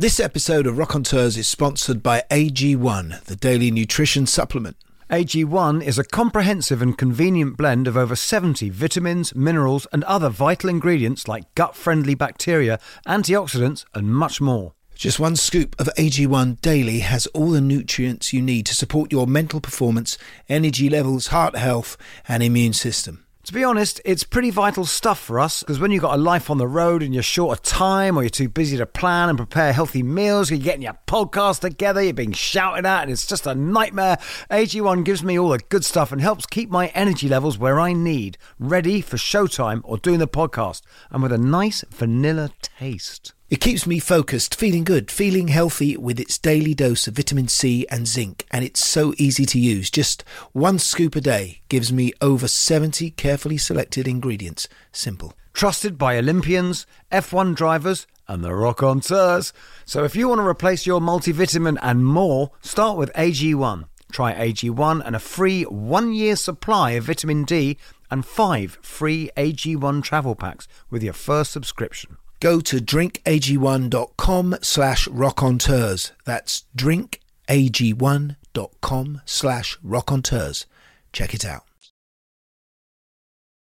This episode of Rockonteurs is sponsored by AG1, the daily nutrition supplement. AG1 is a comprehensive and convenient blend of over 70 vitamins, minerals, and other vital ingredients like gut friendly bacteria, antioxidants, and much more. Just one scoop of AG1 daily has all the nutrients you need to support your mental performance, energy levels, heart health, and immune system. To be honest, it's pretty vital stuff for us because when you've got a life on the road and you're short of time or you're too busy to plan and prepare healthy meals, you're getting your podcast together, you're being shouted at, and it's just a nightmare. AG1 gives me all the good stuff and helps keep my energy levels where I need, ready for showtime or doing the podcast, and with a nice vanilla taste. It keeps me focused, feeling good, feeling healthy with its daily dose of vitamin C and zinc, and it's so easy to use. Just one scoop a day gives me over 70 carefully selected ingredients. Simple. Trusted by Olympians, F1 drivers, and the Rockonteurs. So if you want to replace your multivitamin and more, start with AG1. Try AG1 and a free one year supply of vitamin D and five free AG1 travel packs with your first subscription. Go to drinkag1.com slash rockonteurs. That's drinkag1.com slash rockonteurs. Check it out.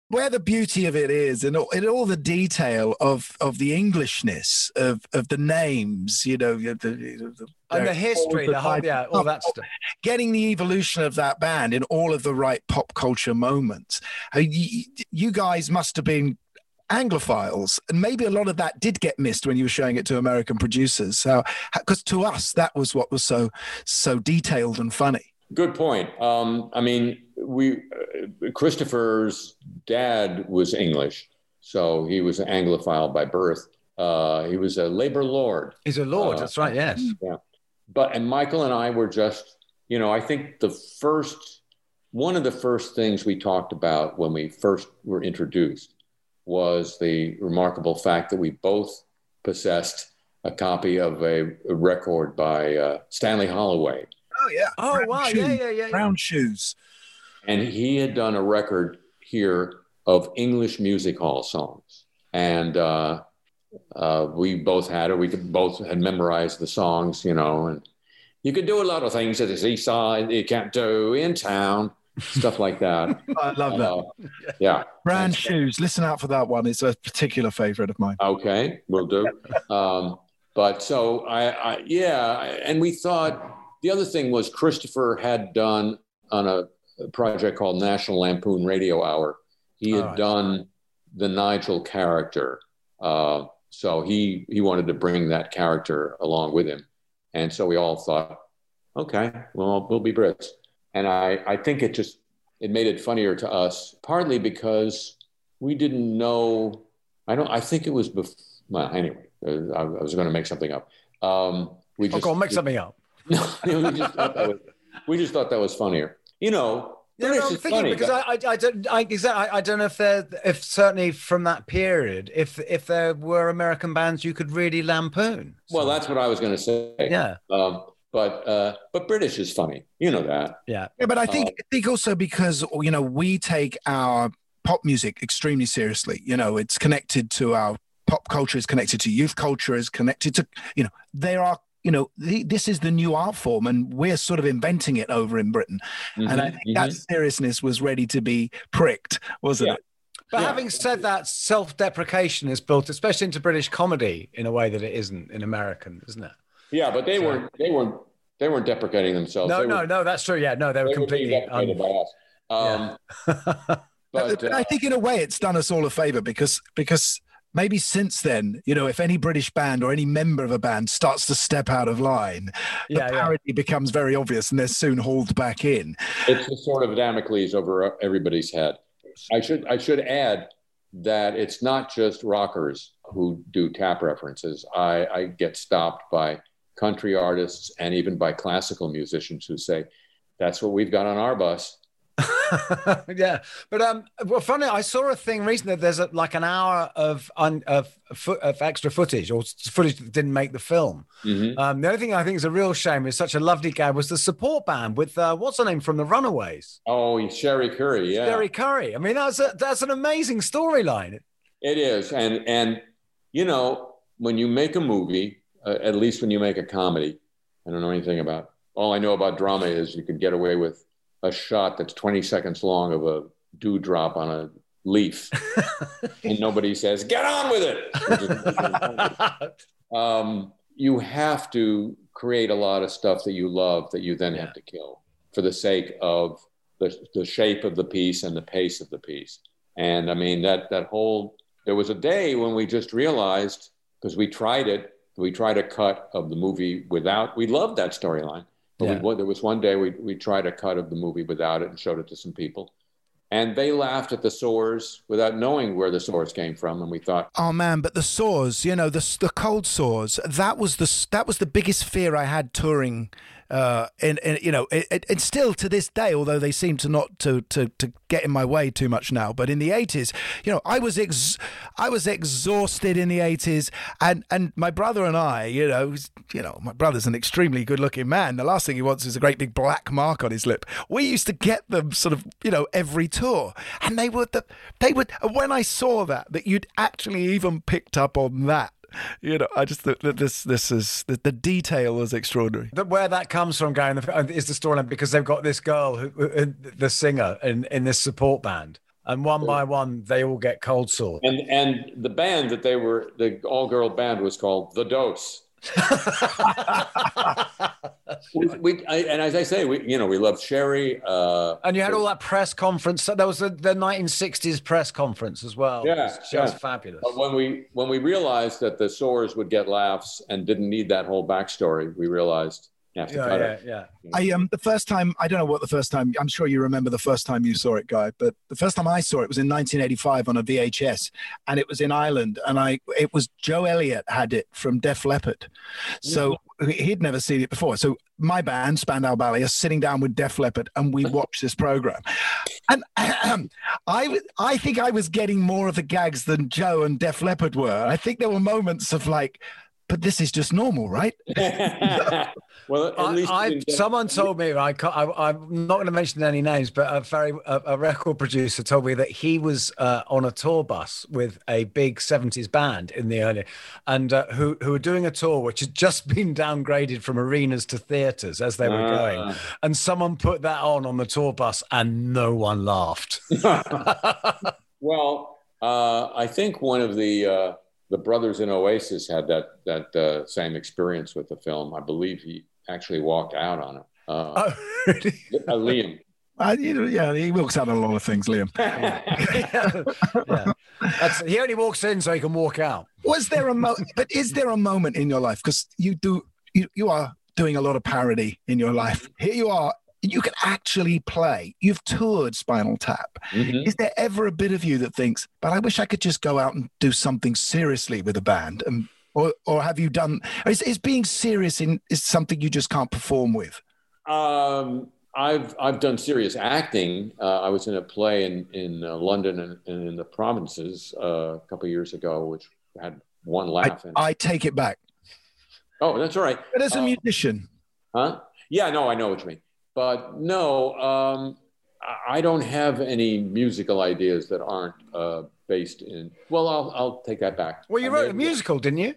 Where the beauty of it is, and all, in all the detail of, of the Englishness of, of the names, you know, the, the, And the history, the whole, yeah, all that stuff. getting the evolution of that band in all of the right pop culture moments. Uh, You, you guys must have been Anglophiles, and maybe a lot of that did get missed when you were showing it to American producers. So, because to us, that was what was so so detailed and funny. Good point. Um, I mean, we uh, Christopher's dad was English, so he was an Anglophile by birth. Uh, he was a labor lord. He's a lord. Uh, that's right. Yes. Yeah. but and Michael and I were just, you know, I think the first one of the first things we talked about when we first were introduced was the remarkable fact that we both possessed a copy of a, a record by uh, Stanley Holloway. Oh yeah. Oh Brown wow, shoes. yeah, yeah, yeah. Brown shoes. And he had done a record here of English music hall songs. And uh, uh, we both had it. We could both had memorized the songs, you know, and you could do a lot of things at the seaside you can't do in town, stuff like that. I love that. Uh, yeah. Brown shoes. Listen out for that one. It's a particular favorite of mine. Okay, we'll do. Um, but so I, I, yeah, and we thought the other thing was Christopher had done on a, a project called National Lampoon Radio Hour. He had Oh, done the Nigel character, uh, so he he wanted to bring that character along with him, and so we all thought, okay, well we'll be Brits, and I I think it just it made it funnier to us, partly because we didn't know. I don't. I think it was before. Well, anyway, uh, I, I was going to make something up. Um, we Oh, just go make something up. No, we just thought that was, we just thought that was funnier. You know, Yeah, no, I'm thinking funny. because I, I, I don't, I, exactly, I, I don't know if there, if certainly from that period, if if there were American bands you could really lampoon. well, that's what I was going to say. Yeah. Um, but uh, but British is funny. You know that. Yeah. Yeah, but I think Um, I think also because you know we take our pop music extremely seriously. You know, it's connected to our pop culture, is connected to youth culture, is connected to you know there are you know the, this is the new art form, and we're sort of inventing it over in Britain. and I think that seriousness was ready to be pricked, wasn't Yeah. it? But having said that, self-deprecation is built, especially into British comedy, in a way that it isn't in American, isn't it? Yeah, but they weren't. They weren't. They weren't deprecating themselves. No, They no, were- no, that's true. Yeah, no, they were they completely. deprecated by us. Um, but I uh, think in a way it's done us all a favor because because maybe since then, you know, if any British band or any member of a band starts to step out of line, the Yeah, yeah. parody becomes very obvious and they're soon hauled back in. it's a sort of Damocles over everybody's head. I should I should add that it's not just rockers who do tap references. I, I get stopped by country artists and even by classical musicians who say, "That's what we've got on our bus." yeah, but um, well, funny, I saw a thing recently. There's a, like an hour of un, of of extra footage or footage that didn't make the film. Mhm. Um, the only thing I think is a real shame is such a lovely guy was the support band with uh, what's her name from the Runaways, Oh, Cherie Currie, yeah. Cherie Currie. I mean, that's a, that's an amazing storyline. It is, and and you know when you make a movie, uh, at least when you make a comedy, I don't know anything about. All I know about drama is you can get away with a shot that's 20 seconds long of a dewdrop on a leaf, and nobody says "get on with it." um, you have to create a lot of stuff that you love that you then have to kill for the sake of the, the shape of the piece and the pace of the piece. And I mean that that whole there was a day when we just realized because we tried it, we tried a cut of the movie without. We loved that storyline, but Yeah. we, there was one day we we tried a cut of the movie without it and showed it to some people, and they laughed at the sores without knowing where the sores came from, and we thought, Oh man, but the sores, you know, the the cold sores. That was the that was the biggest fear I had touring. Uh, and, and you know, it, it's still to this day, although they seem to not to, to to get in my way too much now. But in the eighties, you know, I was ex- I was exhausted in the eighties, and and my brother and I, you know, you know, my brother's an extremely good-looking man. The last thing he wants is a great big black mark on his lip. We used to get them sort of, you know, every tour, and they would the they would. When I saw that, that you'd actually even picked up on that. You know, I just thought that this this is the, the detail was extraordinary. That where that comes from, going uh, is the storyline because they've got this girl, who, who- the singer, in in this support band, and one by one they all get cold sore. and and the band that they were the all girl band was called the Dose. We, we I, and as I say, we you know we love Cherie. Uh, And you had all that press conference. There was the, the 1960s press conference as well. Yeah, just yeah. fabulous. But when we when we realized that the sores would get laughs and didn't need that whole backstory, we realized Yeah, cut yeah, yeah. I um the first time I don't know what the first time I'm sure you remember the first time you saw it, guy. But the first time I saw it was in 1985 on a VHS, and it was in Ireland, and I it was Joe Elliott had it from Def Leppard, so he'd never seen it before. So my band Spandau Ballet are sitting down with Def Leppard, and we watched this program, and I, I think I was getting more of the gags than Joe and Def Leppard were. I think there were moments of like. But this is just normal, right? well, at I, least you I, didn't someone told me I, can't, I I'm not going to mention any names, but a very a, a record producer told me that he was uh, on a tour bus with a big '70s band in the early, and uh, who who were doing a tour which had just been downgraded from arenas to theaters as they were going, Ah. and someone put that on on the tour bus, and no one laughed. Well, uh, I think one of the uh, the brothers in Oasis had that that uh, same experience with the film. I believe he actually walked out on it. Uh, oh, really? uh, Liam. Uh, you know, yeah, he walks out on a lot of things, Liam. yeah. That's, he only walks in so he can walk out. Was there a mo- but is there a moment in your life because you do you, you are doing a lot of parody in your life. Here you are. You can actually play. You've toured Spinal Tap. Mm-hmm. Is there ever a bit of you that thinks, "But I wish I could just go out and do something seriously with a band"? And or or have you done? Is, is being serious in is something you just can't perform with? Um, I've I've done serious acting. Uh, I was in a play in in uh, London and, and in the provinces uh, a couple of years ago, which had one laugh. in. I take it back. oh, that's all right. But as a Uh, musician, Huh? Yeah, no, I know what you mean. But no, um, I- don't have any musical ideas that aren't uh, based in. Well, I'll, I'll take that back. Well, you wrote a musical, didn't you?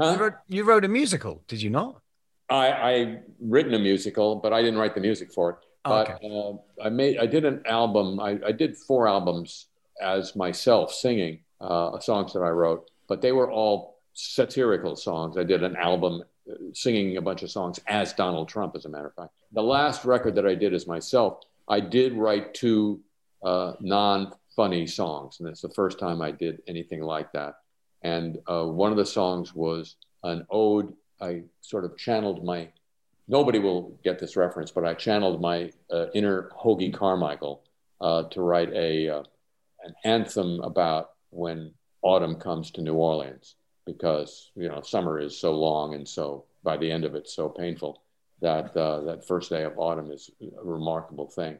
Huh? You, wrote, you wrote a musical, did you not? I, I written a musical, but I didn't write the music for it. Oh, But okay. uh, I made I did an album. I, I did four albums as myself singing uh, songs that I wrote, but they were all satirical songs. I did an album uh, singing a bunch of songs as Donald Trump, as a matter of fact. The last record that I did as myself, I did write two uh, non-funny songs, and it's the first time I did anything like that. And uh, one of the songs was an ode. I sort of channeled my. Nobody will get this reference, but I channeled my uh, inner Hoagy Carmichael uh, to write a uh, an anthem about when autumn comes to New Orleans, because you know summer is so long and so by the end of it so painful that uh, that first day of autumn is a remarkable thing.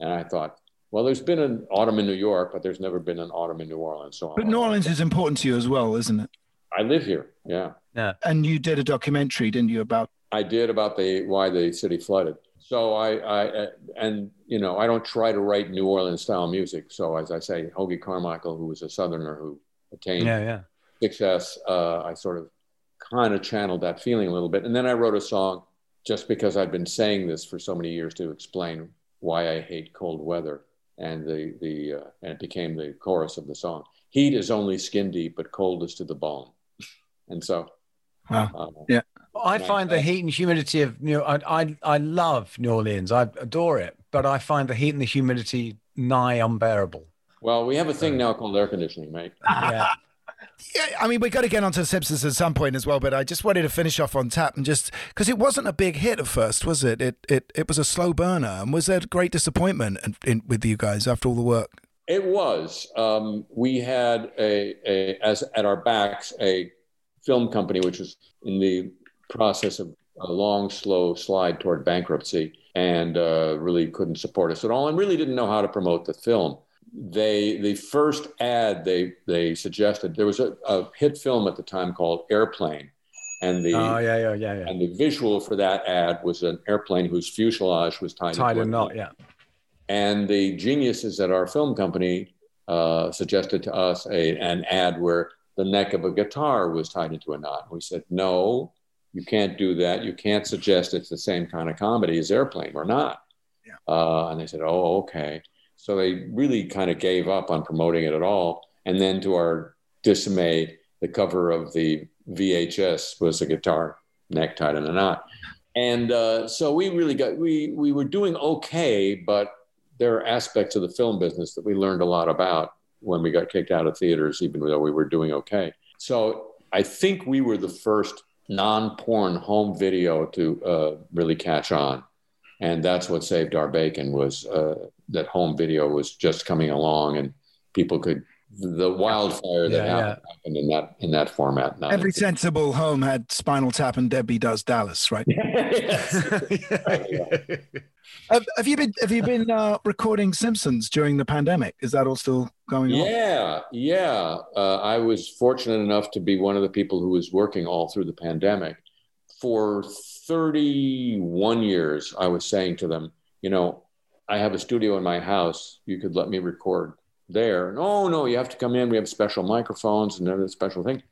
And I thought, well, there's been an autumn in New York, but there's never been an autumn in New Orleans. So but New Orleans is important to you as well, isn't it? I live here. Yeah. Yeah. And you did a documentary, didn't you, about I did about the why the city flooded. So I, I uh, and you know I don't try to write New Orleans style music. So as I say, Hoagy Carmichael, who was a Southerner who attained Yeah, yeah. success, uh, I sort of kind of channeled that feeling a little bit. And then I wrote a song just because I'd been saying this for so many years to explain why I hate cold weather, and the the uh, and it became the chorus of the song. Heat is only skin deep, but cold is to the bone. And so, Wow. yeah. I find the heat and humidity of New. I, I I love New Orleans. I adore it, but I find the heat and the humidity nigh unbearable. well, we have a thing now called air conditioning, mate. Yeah. Yeah, I mean, we've got to get onto the Simpsons at some point as well, but I just wanted to finish off on Tap and just because it wasn't a big hit at first, was it? It it it was a slow burner, and was there a great disappointment in, in, with you guys after all the work? It was. Um, we had a, a as at our backs a film company which was in the process of a long, slow slide toward bankruptcy, and uh, really couldn't support us at all, and really didn't know how to promote the film. They the first ad they they suggested there was a, a hit film at the time called Airplane, and the oh yeah, yeah, yeah, yeah. and the visual for that ad was an airplane whose fuselage was tied, Tied into in a knot. Yeah. and the geniuses at our film company uh, suggested to us a, an ad where the neck of a guitar was tied into a knot. We said, no, you can't do that. You can't suggest it's the same kind of comedy as Airplane. We're not. Uh, and they said, oh, okay. So they really kind of gave up on promoting it at all. And then to our dismay, the cover of the VHS was a guitar neck tied in a knot. And uh, so we really got, we, we were doing okay, but there are aspects of the film business that we learned a lot about when we got kicked out of theaters, even though we were doing okay. So I think we were the first non-porn home video to uh, really catch on, and that's what saved our bacon was uh, that home video was just coming along and people could the wildfire that Yeah, yeah. happened, happened in that in that format. Every sensible home had Spinal Tap and Debbie Does Dallas, right? have, have you been Have you been uh, recording Simpsons during the pandemic? Is that all still going on? Yeah, yeah. Uh, I was fortunate enough to be one of the people who was working all through the pandemic. For 31 years, I was saying to them, you know, I have a studio in my house. You could let me record there. No, oh, no, you have to come in. We have special microphones and other special thing.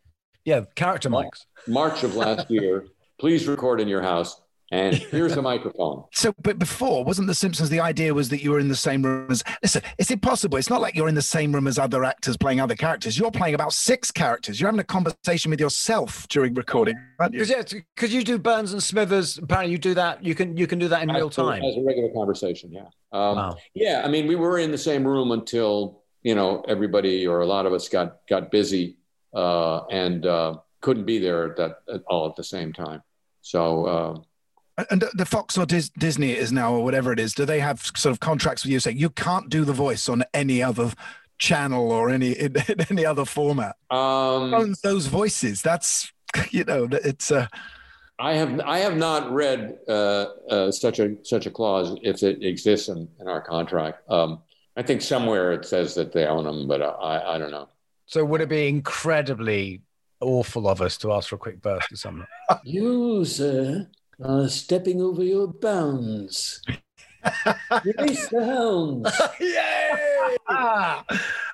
Yeah, character mics. March of last year, please record in your house. And here's the microphone. So, but before, wasn't The Simpsons? The idea was that you were in the same room as. Listen, is it possible? It's not like you're in the same room as other actors playing other characters. You're playing about six characters. You're having a conversation with yourself during recording, aren't you? Because yeah, because you do Burns and Smithers. Apparently, you do that. You can you can do that in real As a- time. As a regular conversation, yeah. Um, Wow. Yeah, I mean, we were in the same room until you know everybody or a lot of us got got busy uh, and uh, couldn't be there at that at all at the same time. So uh, And the- the Fox or Dis- Disney is now, or whatever it is, do they have sort of contracts with you saying you can't do the voice on any other channel or any in, any other format? um, Owns those voices. That's you know, it's uh, I have I have not read uh, uh, such a such a clause if it exists in, in our contract. Um, I think somewhere it says that they own them, but uh, I I don't know. So would it be incredibly awful of us to ask for a quick burst or something? You, sir, are stepping over your bounds. Release the hounds. ah,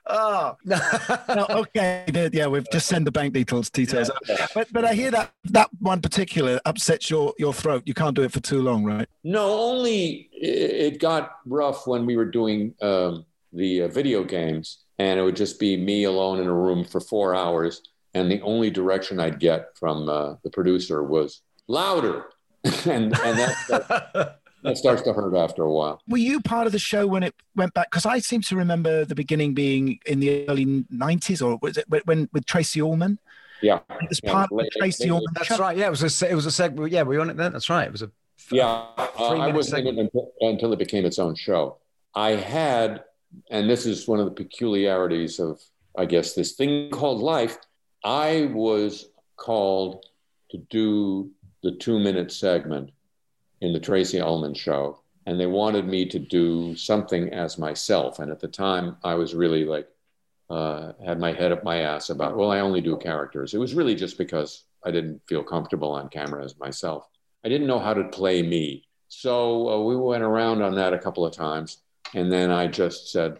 oh, no, okay, yeah, we've just send the bank details details. But but I hear that that one particular upsets your your throat. You can't do it for too long, right? No, only it it got rough when we were doing um, the uh, video games, and it would just be me alone in a room for four hours, and the only direction I'd get from uh, the producer was louder, and and that, that that starts to hurt after a while. Were you part of the show when it went back? Because I seem to remember the beginning being in the early '90s, or was it when, when with Tracey Ullman? Yeah, It was Yeah, part of the late- Tracey late- Ullman That's show. right. Yeah, it was a it was a segment. Yeah, we were you on it then? That's right. It was a Yeah, uh, I wasn't in it until, until it became its own show. I had, and this is one of the peculiarities of, I guess, this thing called life. I was called to do the two-minute segment in the Tracey Ullman show, and they wanted me to do something as myself. And at the time, I was really like, uh, had my head up my ass about, well, I only do characters. It was really just because I didn't feel comfortable on camera as myself. I didn't know how to play me. So uh, we went around on that a couple of times. And then I just said,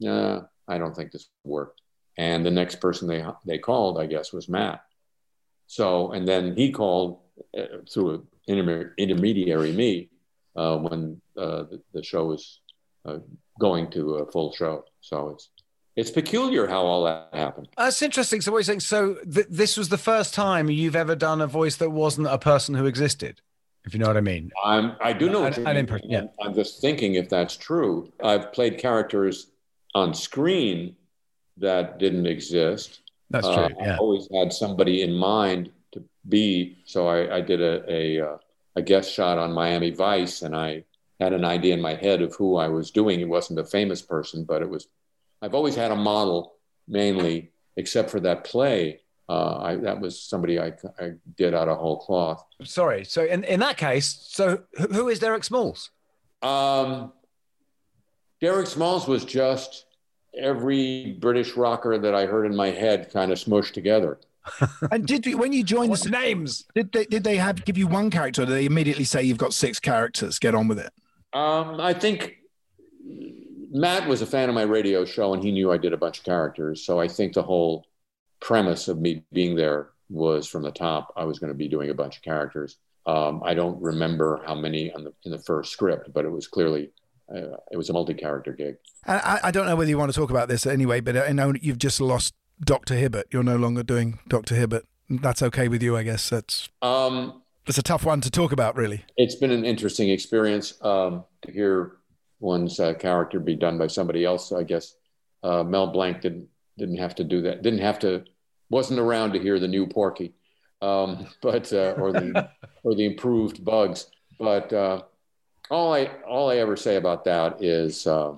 nah, I don't think this worked. And the next person they, they called, I guess, was Matt. So, and then he called through an interme- intermediary, me, uh, when uh, the, the show was uh, going to a full show. So it's, it's peculiar how all that happened. That's interesting. So what you're saying? So th- this was the first time you've ever done a voice that wasn't a person who existed, if you know what I mean. I'm, I do know An- an yeah. I'm just thinking if that's true. I've played characters on screen that didn't exist. That's Uh, true, yeah. I always had somebody in mind to be. So I, I did a, a, uh, a guest shot on Miami Vice, and I had an idea in my head of who I was doing. It wasn't a famous person, but it was. I've always had a model, mainly, except for that play. Uh, I, that was somebody I, I did out of whole cloth. Sorry. So in, in that case, so who, who is Derek Smalls? Um, Derek Smalls was just every British rocker that I heard in my head kind of smushed together. And did you, when you joined the names? Did they did they have give you one character? Or did they immediately say you've got six characters? Get on with it. Um, I think Matt was a fan of my radio show and he knew I did a bunch of characters. So I think the whole premise of me being there was from the top, I was going to be doing a bunch of characters. Um, I don't remember how many on the, in the first script, but it was clearly, uh, it was a multi-character gig. I, I don't know whether you want to talk about this anyway, but I know you've just lost Doctor Hibbert. You're no longer doing Doctor Hibbert. That's okay with you, I guess. That's Um, that's a tough one to talk about, really. it's been an interesting experience um, to hear one's uh, character be done by somebody else. I guess uh, Mel Blanc didn't didn't have to do that. Didn't have to. Wasn't around to hear the new Porky. um, but uh, or the or the improved bugs. But uh, all I all I ever say about that is uh,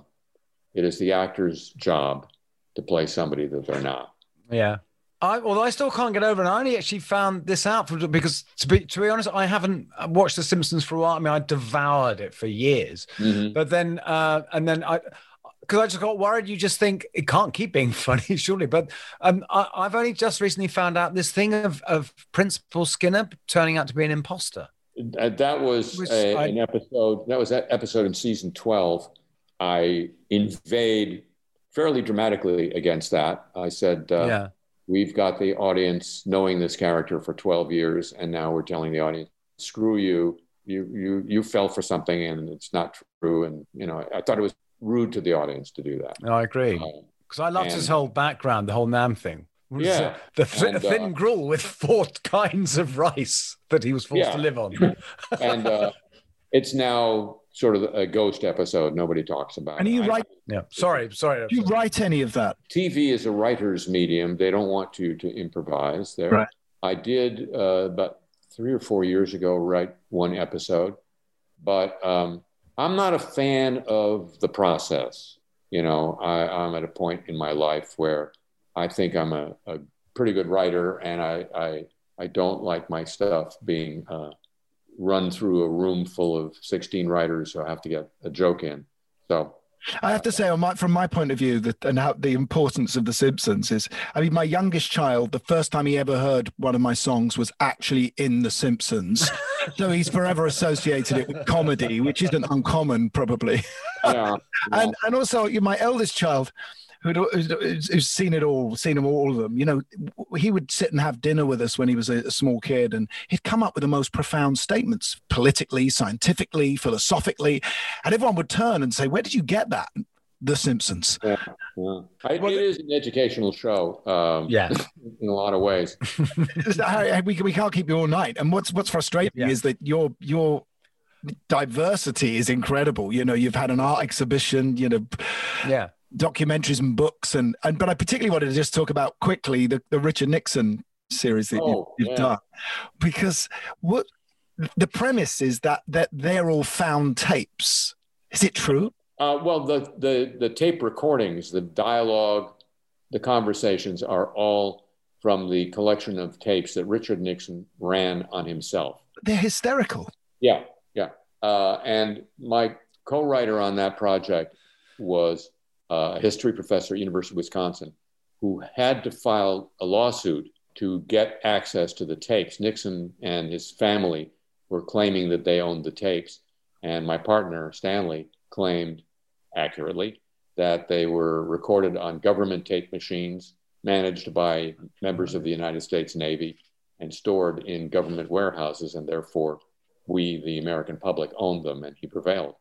it is the actor's job to play somebody that they're not. Yeah. I, although I still can't get over, and I only actually found this out for, because, to be to be honest, I haven't watched The Simpsons for a while. I mean, I devoured it for years, Mhm. but then uh, and then I because I just got worried. You just think it can't keep being funny, surely. But um, I, I've only just recently found out this thing of of Principal Skinner turning out to be an imposter. Uh, that was Which a, I- an episode. That was that episode in season twelve. I invade fairly dramatically against that. I said, uh, Yeah. "We've got the audience knowing this character for twelve years, and now we're telling the audience, screw you. You you you fell for something, and it's not true." And you know, I thought it was rude to the audience to do that. I agree Um, because I loved his whole background, the whole Nam thing. Yeah. the th- And, thin uh, gruel with four kinds of rice that he was forced Yeah. to live on. and uh, it's now sort of a ghost episode. Nobody talks about. And it. you I- write? Yeah. Sorry. Sorry. Do you write any of that? TV is a writer's medium. They don't want you to improvise there. Right. I did uh, about three or four years ago write one episode, but um, I'm not a fan of the process. You know, I, I'm at a point in my life where I think I'm a, a pretty good writer, and I, I I don't like my stuff being uh, run through a room full of 16 writers who I have to get a joke in. So I have to say, on my, from my point of view, that and how the importance of The Simpsons is. I mean, my youngest child, the first time he ever heard one of my songs was actually in The Simpsons, so he's forever associated it with comedy, which isn't uncommon, probably. yeah, and and also my eldest child who'd, who's, who's seen it all seen them all of them you know he would sit and have dinner with us when he was a, a small kid and he'd come up with the most profound statements politically scientifically philosophically and everyone would turn and say where did you get that the simpsons Yeah, yeah. I, it is an educational show. Um, Yeah. in a lot of ways. I- I- we, we can't keep you all night and what's what's frustrating is that your your diversity is incredible you know you've had an art exhibition you know Yeah. Documentaries and books and, and but I particularly wanted to just talk about quickly the, the Richard Nixon series that Oh, you, have yeah. done because what the premise is that that they're all found tapes. Is it true? Uh, well, the, the the tape recordings, the dialogue, the conversations are all from the collection of tapes that Richard Nixon ran on himself. They're hysterical. Yeah, yeah. Uh, and my co-writer on that project was a history professor at University of Wisconsin who had to file a lawsuit to get access to the tapes. Nixon and his family were claiming that they owned the tapes, and my partner Stanley claimed accurately that they were recorded on government tape machines managed by members of the United States Navy and stored in government warehouses, and therefore we, the American public, owned them, and he prevailed.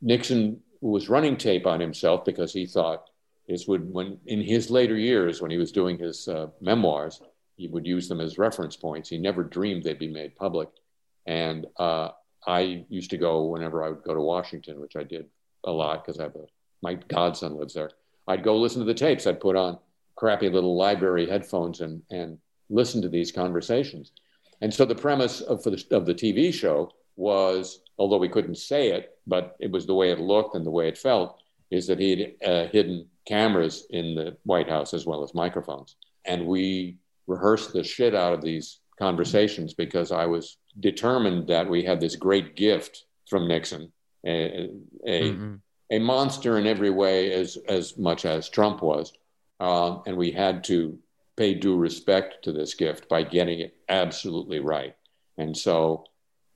Nixon was running tape on himself because he thought this would, when in his later years, when he was doing his uh, memoirs, he would use them as reference points. He never dreamed they'd be made public. And uh, I used to go whenever I would go to Washington, which I did a lot because I have a, my godson lives there. I'd go listen to the tapes. I'd put on crappy little library headphones and, and listen to these conversations. And so the premise of, the, of the TV show was, although we couldn't say it, but it was the way it looked and the way it felt, is that he had uh, hidden cameras in the White House as well as microphones. And we rehearsed the shit out of these conversations because I was determined that we had this great gift from Nixon, a, a, a monster in every way as, as much as Trump was. Um, and we had to pay due respect to this gift by getting it absolutely right. And so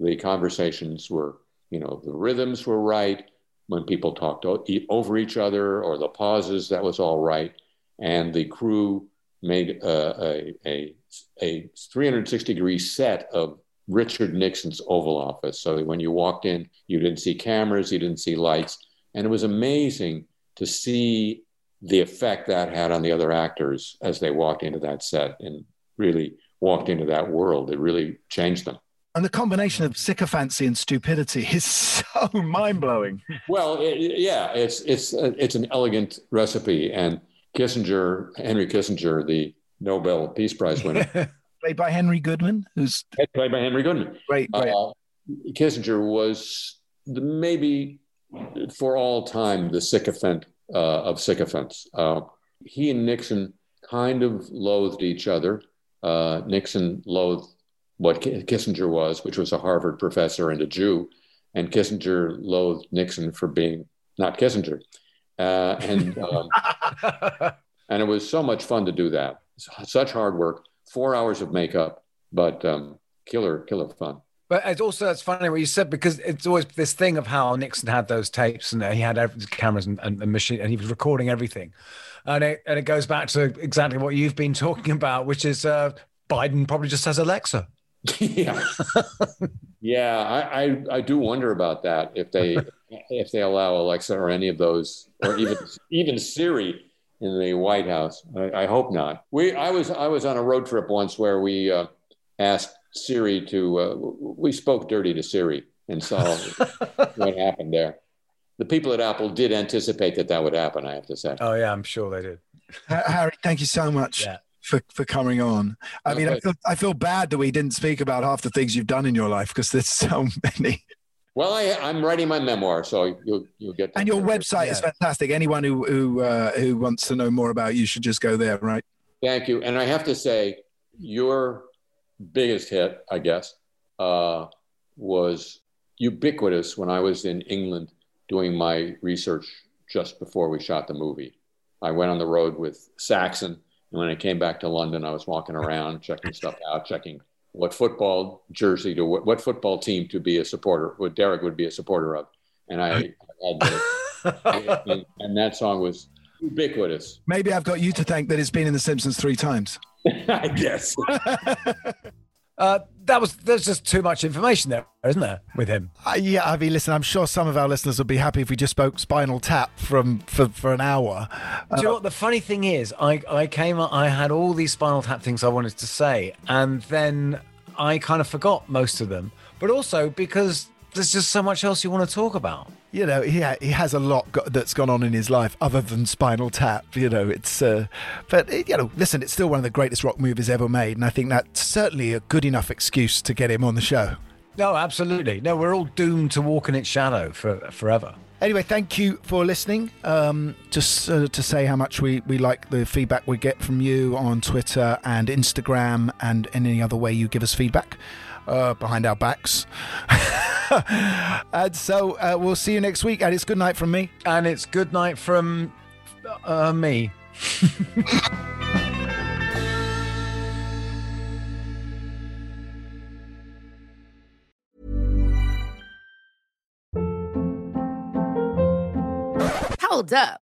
the conversations were, you know, the rhythms were right. When people talked over each other or the pauses, that was all right. And the crew made uh, a, a, a 360 degree set of Richard Nixon's Oval Office. So when you walked in, you didn't see cameras, you didn't see lights. And it was amazing to see the effect that had on the other actors as they walked into that set and really walked into that world. It really changed them. And the combination of sycophancy and stupidity is so mind blowing. Well, it, yeah, it's it's it's an elegant recipe, and Kissinger, Henry Kissinger, the Nobel Peace Prize winner, Played by Henry Goodman, who's played by Henry Goodman. Great, great. Uh, Kissinger was the, maybe for all time the sycophant uh, of sycophants. Uh, he and Nixon kind of loathed each other. Uh, Nixon loathed what Kissinger was, which was a Harvard professor and a Jew, and Kissinger loathed Nixon for being not Kissinger. Uh, and um, and it was so much fun to do that. Such hard work, four hours of makeup, but um, killer, killer fun. But it's also it's funny what you said because it's always this thing of how Nixon had those tapes and he had every, cameras and, and, and machine and he was recording everything, and it and it goes back to exactly what you've been talking about, which is uh, Biden probably just has Alexa. yeah, yeah. I, I I do wonder about that if they if they allow Alexa or any of those or even even Siri in the White House. I, I, hope not. We I was I was on a road trip once where we uh, asked Siri to uh, we spoke dirty to Siri and saw what happened there. The people at Apple did anticipate that that would happen. I have to say. Oh yeah, I'm sure they did. Harry, thank you so much. Yeah. For, for coming on. I mean, I feel, I feel bad that we didn't speak about half the things you've done in your life because there's so many. Well, I, am writing my memoir, so you'll you'll get. and your website yeah. is fantastic. Anyone who who uh, who wants to know more about you should just go there, right? Thank you. And I have to say, your biggest hit, I guess, uh, was ubiquitous when I was in England doing my research just before we shot the movie. I went on the road with Saxon and when I came back to London, I was walking around, checking stuff out, checking what football jersey to what, what football team to be a supporter, what Derek would be a supporter of. And I, had the, and, and that song was ubiquitous. Maybe I've got you to thank that it's been in The Simpsons three times. I guess. Uh, that was there's just too much information there, isn't there, with him? Uh, yeah, I mean, listen, I'm sure some of our listeners would be happy if we just spoke Spinal Tap from for, for an hour. Do you know what the funny thing is? I I came I had all these Spinal Tap things I wanted to say, and then I kind of forgot most of them. But also because there's just so much else you want to talk about. You know, he ha- he has a lot go- that's gone on in his life other than Spinal Tap. You know, it's uh, but it, you know, listen, it's still one of the greatest rock movies ever made, and I think that's certainly a good enough excuse to get him on the show. No, absolutely. No, we're all doomed to walk in its shadow for forever. Anyway, thank you for listening. Um, just uh, to say how much we, we like the feedback we get from you on Twitter and Instagram and in any other way you give us feedback uh, behind our backs. and so uh, we'll see you next week. And it's good night from me. And it's good night from uh, me. Hold up.